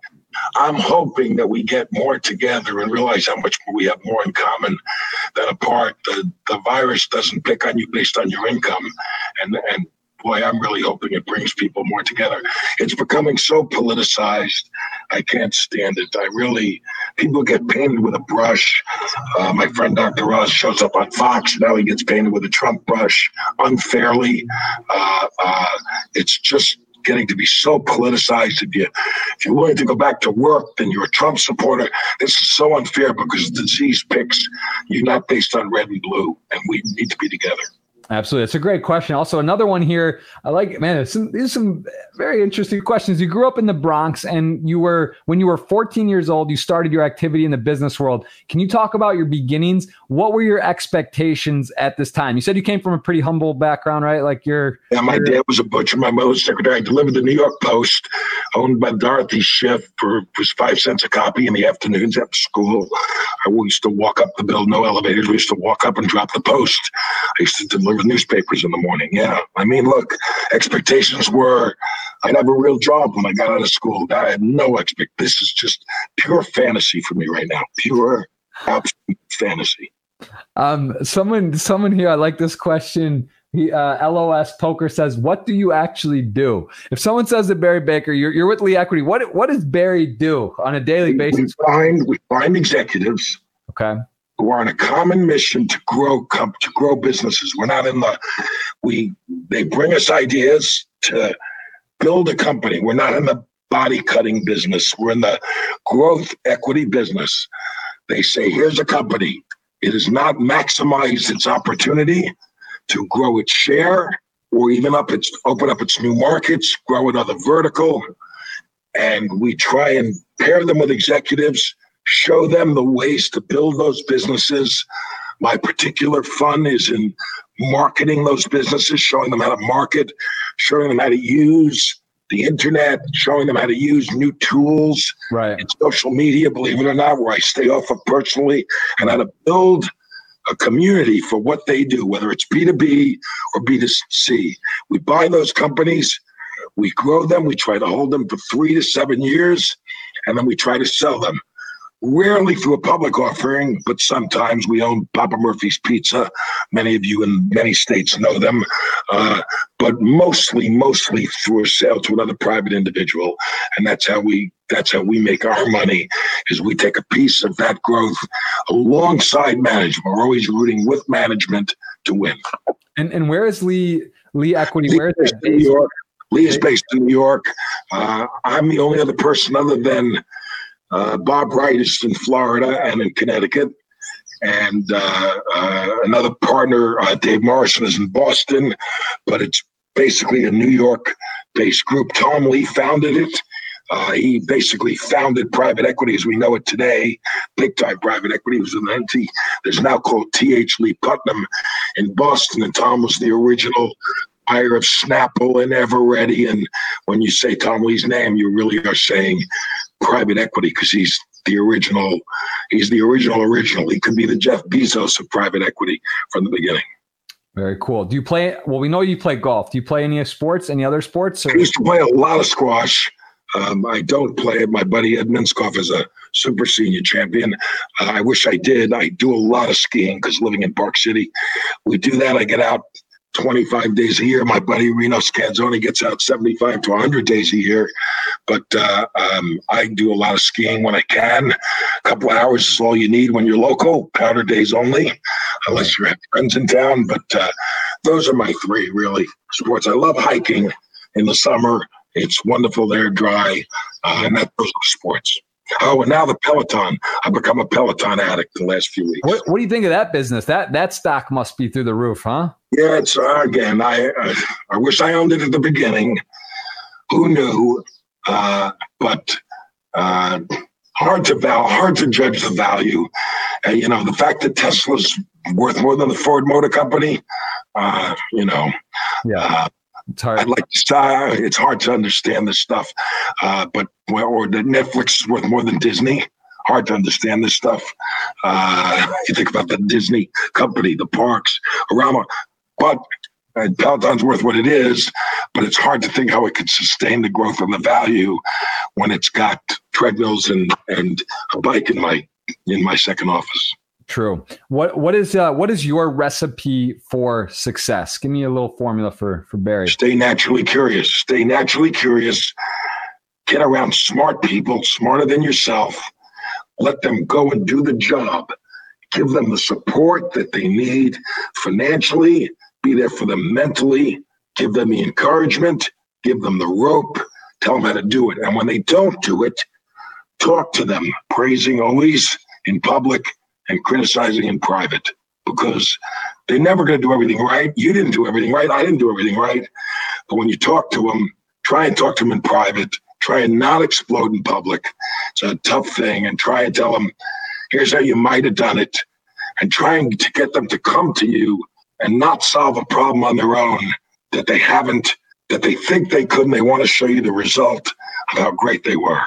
I'm hoping that we get more together and realize how much we have more in common than apart. The, the virus doesn't pick on you based on your income. And, and boy, I'm really hoping it brings people more together. It's becoming so politicized. I can't stand it. I really, people get painted with a brush. Uh, my friend Dr. Oz shows up on Fox. Now he gets painted with a Trump brush unfairly. Uh, uh, it's just getting to be so politicized. If you if you're willing to go back to work, then you're a Trump supporter. This is so unfair because the disease picks you not based on red and blue, and we need to be together. Absolutely. It's a great question. Also, another one here. I like, man, some, these are some very interesting questions. You grew up in the Bronx and you were, when you were 14 years old, you started your activity in the business world. Can you talk about your beginnings? What were your expectations at this time? You said you came from a pretty humble background, right? Like you're. Yeah, my dad was a butcher. My mother was secretary. I delivered the New York Post, owned by Dorothy Schiff for was five cents a copy in the afternoons after school. I used to walk up the bill, no elevators. We used to walk up and drop the post. I used to deliver newspapers in the morning. Yeah. I mean, look, expectations were I'd have a real job when I got out of school. I had no expect. This is just pure fantasy for me right now. Pure, absolute fantasy. Um, someone, someone here. I like this question. He, uh, LOS Poker says, "What do you actually do?" If someone says to Barry Baker, "You're you're with Lee Equity," what what does Barry do on a daily basis? We find we find executives. Okay we're on a common mission to grow to grow businesses. We're not in the we they bring us ideas to build a company. We're not in the body cutting business. We're in the growth equity business. They say here's a company. It has not maximized its opportunity to grow its share or even up its open up its new markets, grow another vertical. And we try and pair them with executives show them the ways to build those businesses. My particular fun is in marketing those businesses, showing them how to market, showing them how to use the internet, showing them how to use new tools right. in social media, believe it or not, where I stay off of personally, and how to build a community for what they do, whether it's B2B or B2C. We buy those companies, we grow them, we try to hold them for three to seven years, and then we try to sell them rarely through a public offering, but sometimes we own Papa Murphy's Pizza. Many of you in many states know them, uh, but mostly, mostly through a sale to another private individual, and that's how we that's how we make our money. Is we take a piece of that growth alongside management. We're always rooting with management to win. And and where is Lee Lee Equity? Lee where is? New York. Lee is based in New York. Uh, I'm the only other person other than uh, Bob Wright is in Florida and in Connecticut. And uh, uh, another partner, uh, Dave Morrison, is in Boston, but it's basically a New York based group. Tom Lee founded it. Uh, he basically founded private equity as we know it today, big time private equity. It was an entity that's now called T.H. Lee Putnam in Boston. And Tom was the original buyer of Snapple and Eveready. And when you say Tom Lee's name, you really are saying private equity because he's the original. He's the original original. He could be the Jeff Bezos of private equity from the beginning. Very cool. Do you play? Well, we know you play golf. Do you play any sports? Any other sports? Or? I used to play a lot of squash. Um, I don't play it. My buddy Ed Minskoff is a super senior champion. Uh, I wish I did. I do a lot of skiing because living in Park City, we do that. I get out 25 days a year. My buddy Reno Scanzoni gets out 75 to 100 days a year. But uh, um, I do a lot of skiing when I can. A couple hours is all you need when you're local, powder days only, unless you have friends in town. But uh, those are my three really sports. I love hiking in the summer. It's wonderful there, dry, uh, and that those are sports. Oh, and now the Peloton. I've become a Peloton addict the last few weeks. What, what do you think of that business? That that stock must be through the roof, huh? Yeah, it's uh, again. I uh, I wish I owned it at the beginning. Who knew? Uh, but uh, hard to val, hard to judge the value. And you know, the fact that Tesla's worth more than the Ford Motor Company. Uh, you know, yeah. Uh, it's hard. I'd like to say it's hard to understand this stuff, uh, but or that Netflix is worth more than Disney. Hard to understand this stuff. Uh, *laughs* you think about the Disney company, the parks, Arama, but and Peloton's worth what it is, but it's hard to think how it could sustain the growth and the value when it's got treadmills and and a bike in my in my second office. True. What what is uh, what is your recipe for success? Give me a little formula for for Barry. Stay naturally curious. Stay naturally curious. Get around smart people, smarter than yourself. Let them go and do the job. Give them the support that they need financially. Be there for them mentally. Give them the encouragement. Give them the rope. Tell them how to do it. And when they don't do it, talk to them, praising always in public and criticizing in private because they're never going to do everything right. You didn't do everything right. I didn't do everything right. But when you talk to them, try and talk to them in private. Try and not explode in public. It's a tough thing. And try and tell them, here's how you might have done it. And trying to get them to come to you and not solve a problem on their own that they haven't, that they think they could, and they want to show you the result of how great they were.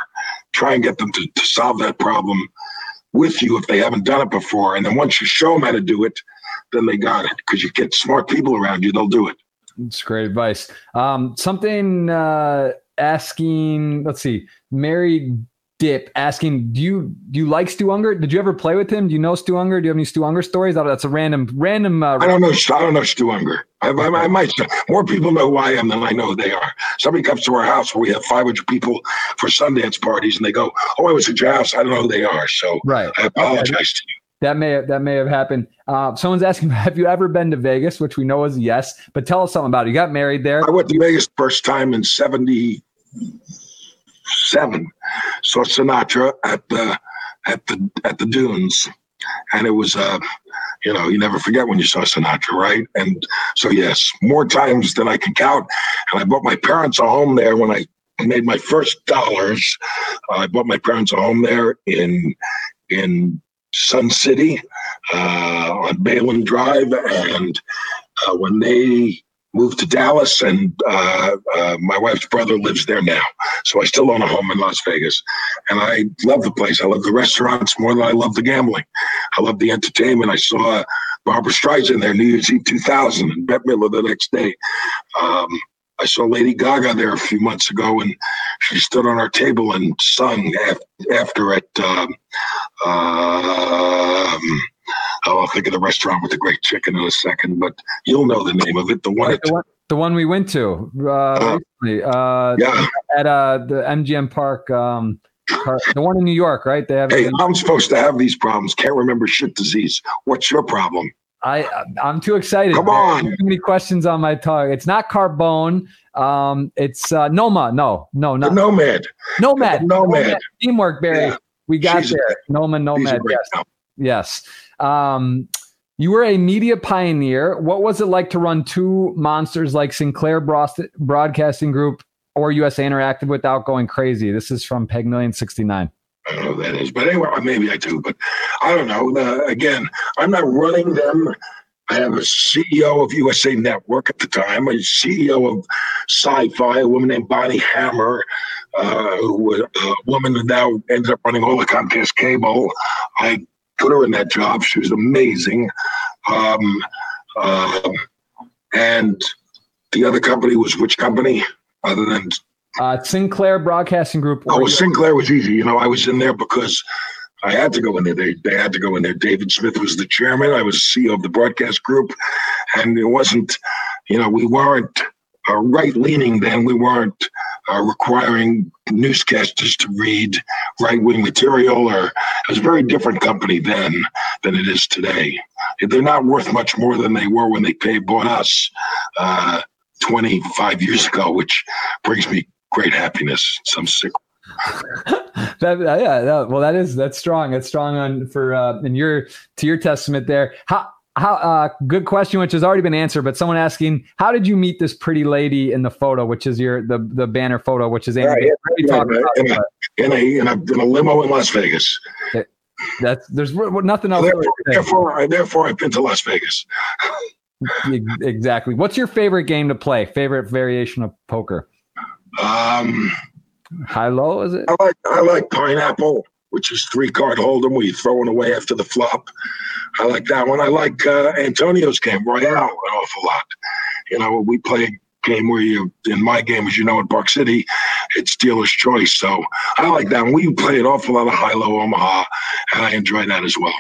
Try and get them to, to solve that problem with you if they haven't done it before. And then once you show them how to do it, then they got it because you get smart people around you, they'll do it. It's great advice. Um, something uh, asking, let's see, Mary Dip asking, do you do you like Stu Ungar? Did you ever play with him? Do you know Stu Ungar? Do you have any Stu Ungar stories? That's a random random. Uh, I don't know. I don't know Stu Ungar. I, I, I, might. More people know who I am than I know who they are. Somebody comes to our house where we have 500 people for Sundance parties, and they go, "Oh, I was at your house. I don't know who they are." So right. I apologize okay. to you. That may have, that may have happened. Uh, someone's asking, *laughs* have you ever been to Vegas? Which we know is yes, but tell us something about it. You got married there. I went to Vegas first time in '70 seven. Saw Sinatra at the at the at the dunes, and it was uh, you know, you never forget when you saw Sinatra, right? And so yes, more times than I can count. And I bought my parents a home there when I made my first dollars. Uh, I bought my parents a home there in in Sun City uh, on Bayland Drive, and uh, when they moved to Dallas, and uh, uh, my wife's brother lives there now. So I still own a home in Las Vegas, and I love the place. I love the restaurants more than I love the gambling. I love the entertainment. I saw Barbra Streisand there New Year's Eve 2000 and Bette Midler the next day. Um, I saw Lady Gaga there a few months ago, and she stood on our table and sung after at. Um, um, I'll think of the restaurant with the great chicken in a second, but you'll know the name of it. The one, the one, the one we went to uh, uh, recently, uh, yeah. at uh, the MGM Park. Um, the one in New York, right? They have. Hey, I'm supposed to have these problems. Can't remember shit disease. What's your problem? I I'm too excited. Come on. Too many questions on my tongue. It's not Carbone. Um, it's uh, Noma. No, no, not the Nomad. Nomad. The Nomad. Nomad. Teamwork, Barry. Yeah. We got She's there. Noma Nomad. Yes. Yes. Um, you were a media pioneer. What was it like to run two monsters like Sinclair Broadcasting Group or USA Interactive without going crazy? This is from Peg Million 69. I don't know who that is, but anyway, maybe I do, but I don't know. Uh, again, I'm not running them. I have a CEO of USA Network at the time, a CEO of Sci-Fi, a woman named Bonnie Hammer, uh, who was a woman who now ended up running all the Comcast cable. I put her in that job. She was amazing. Um, um, and the other company was which company other than uh, Sinclair Broadcasting Group. Oh, Sinclair was easy. You know, I was in there because I had to go in there. They, they had to go in there. David Smith was the chairman. I was CEO of the broadcast group. And it wasn't, you know, we weren't uh, right leaning then. We weren't uh, requiring newscasters to read right wing material, or it was a very different company then than it is today. They're not worth much more than they were when they paid bought us uh, 25 years ago, which brings me great happiness. Some sick *laughs* that, yeah, that, well, that is that's strong. That's strong on for uh, in your to your testament there. How how uh, good question, which has already been answered, but someone asking, how did you meet this pretty lady in the photo, which is your the the banner photo, which is Amy. Yeah, yeah, in, a, in, a, in, a, in a limo in Las Vegas. That's there's nothing else. Therefore, therefore, therefore, I've been to Las Vegas. exactly. What's your favorite game to play? Favorite variation of poker? Um, High low is it? I like I like pineapple, which is three card hold'em where you throw it away after the flop. I like that one. I like uh, Antonio's game Royale an awful lot. You know, we play a game where you in my game, as you know, in Park City, it's dealer's choice. So I like that. We play an awful lot of high low Omaha, and I enjoy that as well.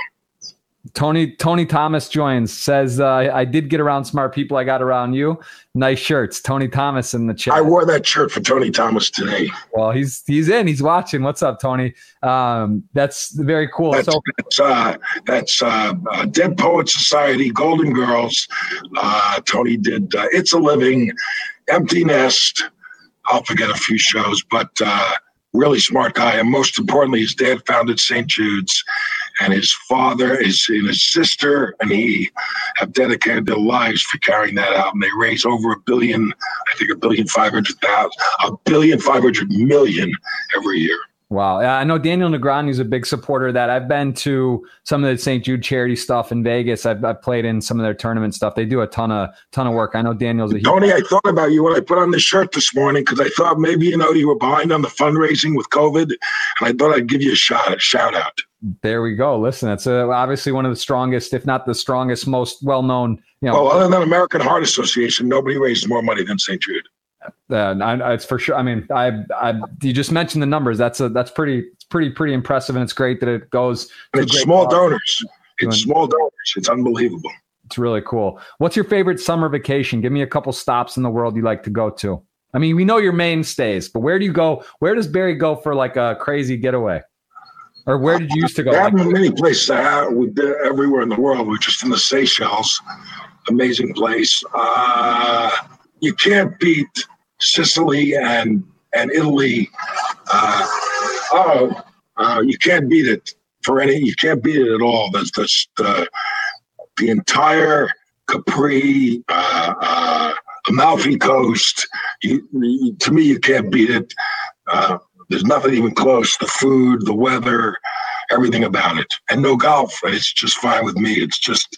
Tony Tony Thomas joins says uh, I did get around smart people. I got around you. Nice shirts, Tony Thomas in the chat. I wore that shirt for Tony Thomas today. Well, he's he's in. He's watching. What's up, Tony? Um, that's very cool. That's so, that's, uh, that's uh, uh, Dead Poet Society, Golden Girls. Uh, Tony did uh, It's a Living, Empty Nest. I'll forget a few shows, but really smart guy. And most importantly, his dad founded St. Jude's and his father is and his sister and he have dedicated their lives for carrying that out. And they raise over a billion i think a billion five hundred thousand a billion five hundred million every year Wow. I know Daniel Negreanu is a big supporter of that. I've been to some of the St. Jude charity stuff in Vegas. I've, I've, played in some of their tournament stuff. They do a ton of ton of work. I know Daniel's a Tony, I thought about you when I put on the shirt this morning because I thought maybe, you know, you were behind on the fundraising with COVID. And I thought I'd give you a shout, a shout out. There we go. Listen, it's a, uh, obviously one of the strongest, if not the strongest, most well known. You know, well, other than American Heart Association, nobody raised more money than St. Jude. Uh, I, it's for sure. I mean, I, I, you just mentioned the numbers. That's a, that's pretty, it's pretty, pretty impressive, and it's great that it goes. It's small donors. It's small donors. It's unbelievable. It's really cool. What's your favorite summer vacation? Give me a couple stops in the world you like to go to. I mean, we know your mainstays, but where do you go? Where does Barry go for like a crazy getaway? Or where did you used to go? There have many places. Uh, we've been everywhere in the world. We're just in the Seychelles. Amazing place. Uh, you can't beat Sicily and and Italy. Uh, oh, uh, you can't beat it for any. You can't beat it at all. That's just the the entire Capri, uh, uh, Amalfi Coast. You, you, to me, you can't beat it. Uh, there's nothing even close. The food, the weather, everything about it, and no golf. It's just fine with me. It's just,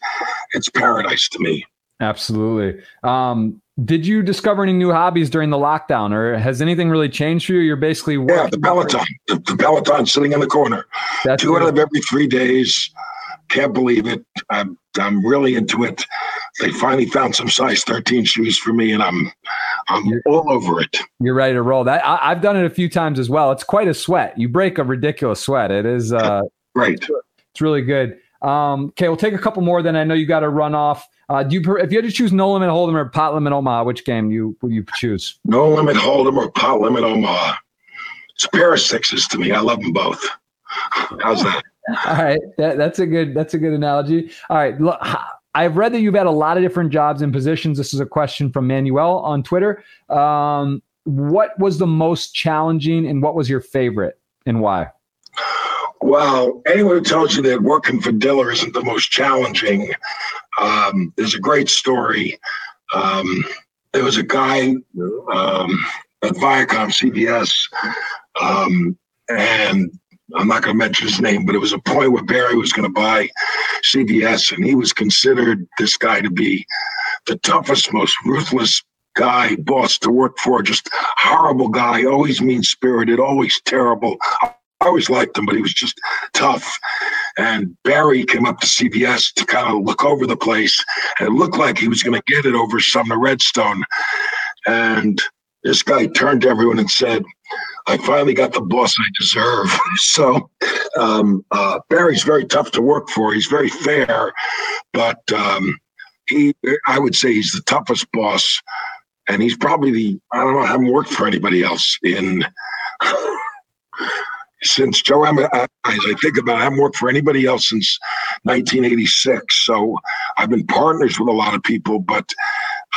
it's paradise to me. Absolutely. Um, did you discover any new hobbies during the lockdown, or has anything really changed for you? You're basically yeah, the Peloton, the, the Peloton sitting in the corner, That's two out of every three days. Can't believe it. I'm I'm really into it. They finally found some size 13 shoes for me, and I'm I'm you're, all over it. You're ready to roll. That I, have done it a few times as well. It's quite a sweat. You break a ridiculous sweat. It is uh, right. It's really good. Um, okay, we'll take a couple more. Then I know you got to run off. Uh, do you if you had to choose no limit hold'em or pot limit Omaha, which game you would you choose? No limit hold'em or pot limit Omaha. It's a pair of sixes to me. I love them both. How's that? *laughs* All right, that, that's a good that's a good analogy. All right, look, I've read that you've had a lot of different jobs and positions. This is a question from Manuel on Twitter. Um, what was the most challenging, and what was your favorite, and why? Well, anyone who tells you that working for Diller isn't the most challenging, um, there's a great story. Um, there was a guy um, at Viacom CBS, um, and I'm not going to mention his name, but it was a point where Barry was going to buy CBS, and he was considered this guy to be the toughest, most ruthless guy, boss to work for, just horrible guy, always mean spirited, always terrible. I always liked him, but he was just tough. And Barry came up to CBS to kind of look over the place, and it looked like he was going to get it over Sumner Redstone. And this guy turned to everyone and said, I finally got the boss I deserve. *laughs* so um, uh, Barry's very tough to work for. He's very fair, but um, he, I would say he's the toughest boss. And he's probably the, I don't know, I haven't worked for anybody else in, *laughs* since Joe, I as I think about it, I haven't worked for anybody else since 1986. So I've been partners with a lot of people, but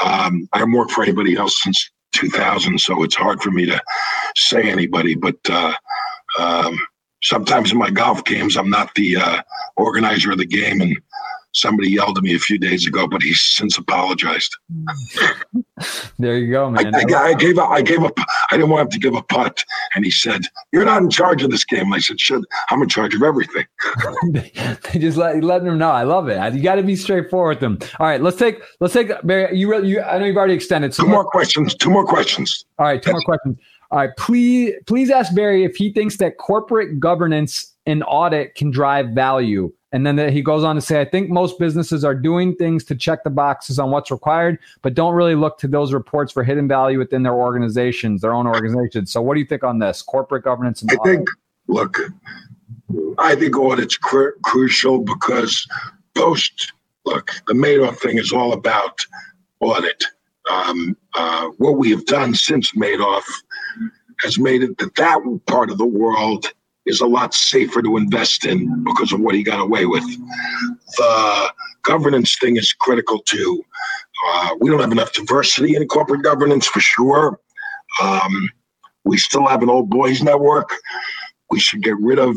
um, I haven't worked for anybody else since 2000, so it's hard for me to say anybody. But uh, um, sometimes in my golf games, I'm not the uh, organizer of the game, and somebody yelled at me a few days ago, but he's since apologized. *laughs* there you go, man. I, I, I, gave a, I gave a, I didn't want him to give a putt, and he said, "You're not in charge of this game." I said, "Should I'm in charge of everything." *laughs* they just let letting them know. I love it. You got to be straightforward with them. All right, let's take let's take Barry. You, you I know you've already extended. So two more questions. Two more questions. All right, two more questions. All right, please please ask Barry if he thinks that corporate governance and audit can drive value. And then the, he goes on to say, I think most businesses are doing things to check the boxes on what's required, but don't really look to those reports for hidden value within their organizations, their own organizations. So, what do you think on this corporate governance? And I audit? think, look, I think audit's cr- crucial because post, look, the Madoff thing is all about audit. Um, uh, what we have done since Madoff has made it that that part of the world is a lot safer to invest in because of what he got away with. The governance thing is critical too. Uh, we don't have enough diversity in corporate governance for sure. Um, we still have an old boys network. We should get rid of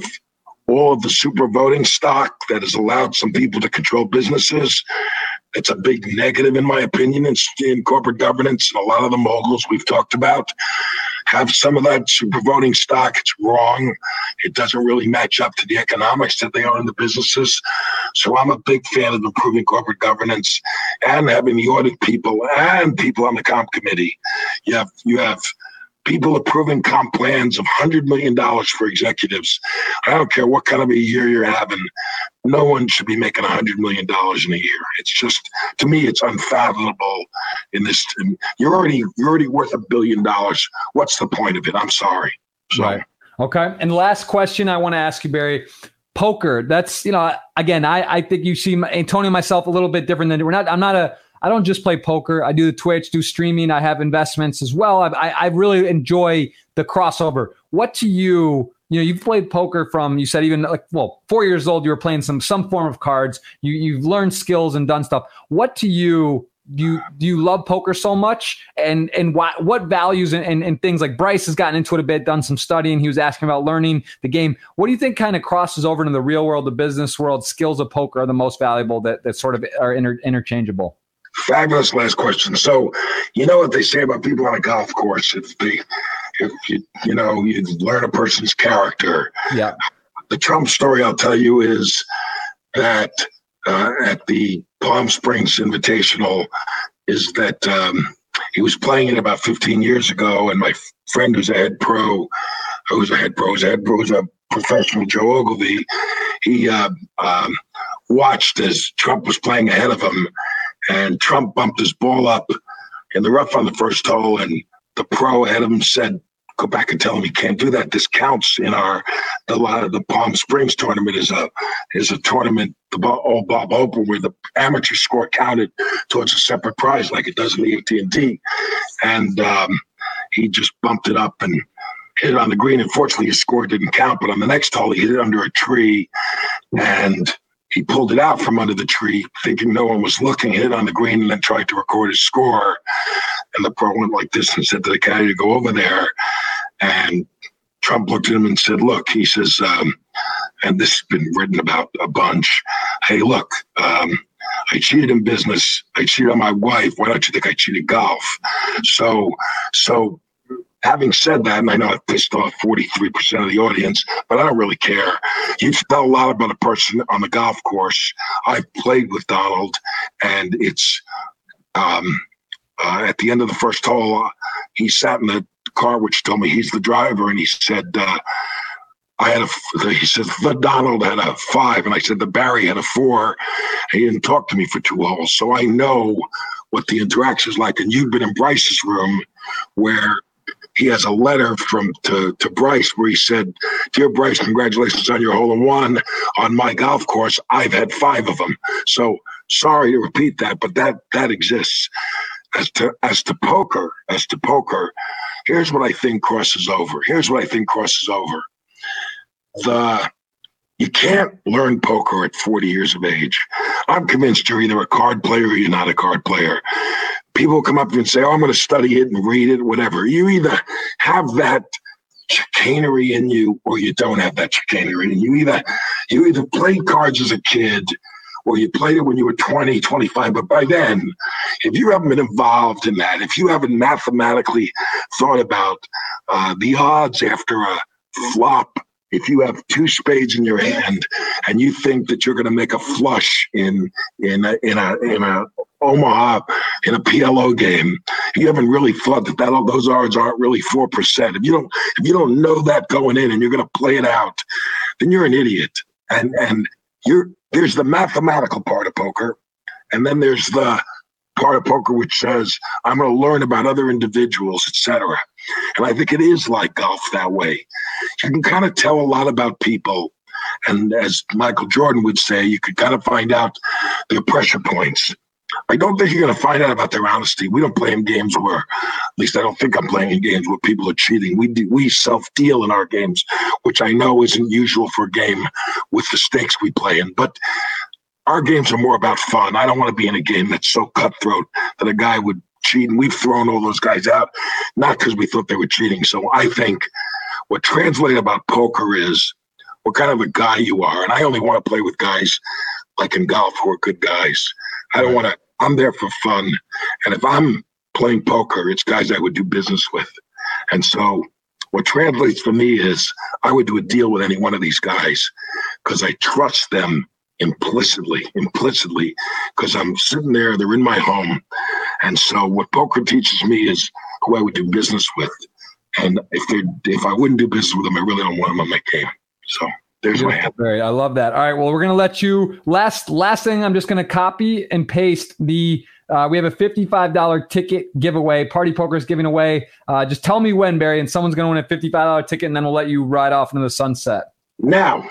all of the super voting stock that has allowed some people to control businesses. It's a big negative, in my opinion, in, in corporate governance. And a lot of the moguls we've talked about have some of that super voting stock. It's wrong. It doesn't really match up to the economics that they are in the businesses. So I'm a big fan of improving corporate governance and having the audit people and people on the comp committee. You have you have people approving comp plans of $100 million for executives. I don't care what kind of a year you're having. No one should be making $100 million in a year. It's just, to me, it's unfathomable in this. You're already, you're already worth a billion dollars. What's the point of it? I'm sorry. So. Right. Okay. And last question I want to ask you, Barry poker. That's you know, again, I I think you see Antonio myself a little bit different than we're not. I'm not a I don't just play poker. I do the Twitch, do streaming. I have investments as well. I, I, I really enjoy the crossover. What to you? You know, you've played poker from you said even like well, four years old. You were playing some some form of cards. You you've learned skills and done stuff. What to you do you do you love poker so much and and what what values and, and, and, things like bryce has gotten into it a bit done some studying he was asking about learning the game what do you think kind of crosses over into the real world the business world skills of poker are the most valuable that, that sort of are inter, interchangeable Fabulous last question. So, you know what they say about people on a golf course? If they, if you, you know, you learn a person's character. Yeah. The Trump story I'll tell you is that uh, at the Palm Springs Invitational is that um, he was playing it about 15 years ago, and my friend who's a head pro, who's a head pro, who's a head pro, who's a professional Joe Ogilvie, he uh, um, watched as Trump was playing ahead of him and Trump bumped his ball up in the rough on the first hole, and the pro of him said, "Go back and tell him he can't do that. This counts in our the the Palm Springs tournament is a is a tournament the old Bob Hope where the amateur score counted towards a separate prize like it does in the AT and T, and um, he just bumped it up and." Hit it on the green. Unfortunately, his score didn't count, but on the next hole, he hit it under a tree, and he pulled it out from under the tree, thinking no one was looking, hit it on the green, and then tried to record his score. And the pro went like this and said to the caddy to go over there. And Trump looked at him and said, Look, he says, um, and this has been written about a bunch. Hey, look, um, I cheated in business. I cheated on my wife. Why don't you think I cheated golf? So, so having said that, and I know I've pissed off 43% of the audience, but I don't really care. You tell a lot about a person on the golf course. I've played with Donald, and it's um, uh, at the end of the first hole, uh, he sat in the car, which told me he's the driver, and he said, uh, I had a, he said, the Donald had a five, and I said, the Barry had a four. He didn't talk to me for two holes. So I know what the interaction is like. And you've been in Bryce's room where he has a letter from to, to Bryce where he said, Dear Bryce, congratulations on your hole in one on my golf course. I've had five of them. So sorry to repeat that, but that that exists. As to as to poker, as to poker, here's what I think crosses over. Here's what I think crosses over. The you can't learn poker at 40 years of age. I'm convinced you're either a card player or you're not a card player people come up and say, "Oh, I'm going to study it and read it, whatever." You either have that chicanery in you, or you don't have that chicanery. And you either you either played cards as a kid, or you played it when you were 20, 25. But by then, if you haven't been involved in that, if you haven't mathematically thought about uh, the odds after a flop if you have two spades in your hand and you think that you're going to make a flush in in a, in a in a Omaha in a PLO game, you haven't really thought that, that those odds aren't really four percent. If you don't if you don't know that going in and you're going to play it out, then you're an idiot. And and you're there's the mathematical part of poker, and then there's the part of poker which says I'm going to learn about other individuals, etc. And I think it is like golf that way. You can kind of tell a lot about people. And as Michael Jordan would say, you could kind of find out their pressure points. I don't think you're going to find out about their honesty. We don't play in games where, at least I don't think I'm playing in games where people are cheating. We do, we self deal in our games, which I know isn't usual for a game with the stakes we play in. But our games are more about fun. I don't want to be in a game that's so cutthroat that a guy would cheating. We've thrown all those guys out, not because we thought they were cheating. So I think what translates about poker is what kind of a guy you are. And I only want to play with guys like in golf who are good guys. I don't want to, I'm there for fun. And if I'm playing poker, it's guys I would do business with. And so what translates for me is I would do a deal with any one of these guys because I trust them implicitly, implicitly, because I'm sitting there, they're in my home. And so what poker teaches me is who I would do business with. And if they if I wouldn't do business with them, I really don't want them on my game. So there's my. Right. I love that. All right. Well, we're gonna let you last last thing. I'm just gonna copy and paste the. Uh, we have a $55 ticket giveaway. Party Poker is giving away. Uh, just tell me when, Barry, and someone's going to win a $55 ticket, and then we'll let you ride off into the sunset. Now.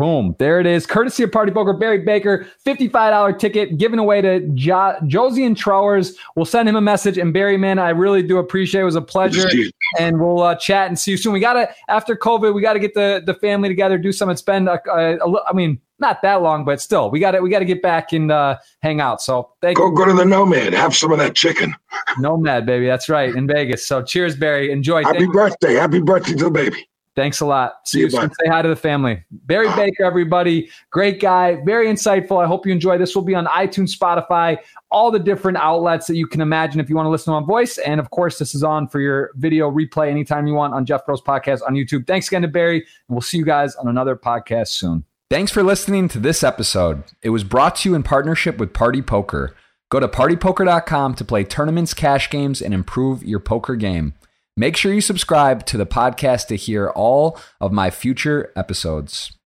Boom. There it is. Courtesy of Party Poker, Barry Baker, $55 ticket given away to jo- and Trowers. We'll send him a message. And Barry, man, I really do appreciate it. It was a pleasure. And we'll uh, chat and see you soon. We got to, after COVID, we got to get the, the family together, do something, spend, a, a, a, I mean, not that long, but still, we got to we got to get back and uh, hang out. So thank go, you. Go to the Nomad, have some of that chicken. Nomad, baby, that's right in Vegas. So cheers, Barry. Enjoy. Happy thank birthday! Happy birthday to the baby. Thanks a lot. See, See you soon. Say hi to the family. Barry Baker, everybody. Great guy. Very insightful. I hope you enjoy. This will be on iTunes, Spotify, all the different outlets that you can imagine if you want to listen on voice. And of course, this is on for your video replay anytime you want on Jeff Gross Podcast on YouTube. Thanks again to Barry. And we'll see you guys on another podcast soon. Thanks for listening to this episode. It was brought to you in partnership with Party Poker. Go to partypoker.com to play tournaments, cash games, and improve your poker game. Make sure you subscribe to the podcast to hear all of my future episodes.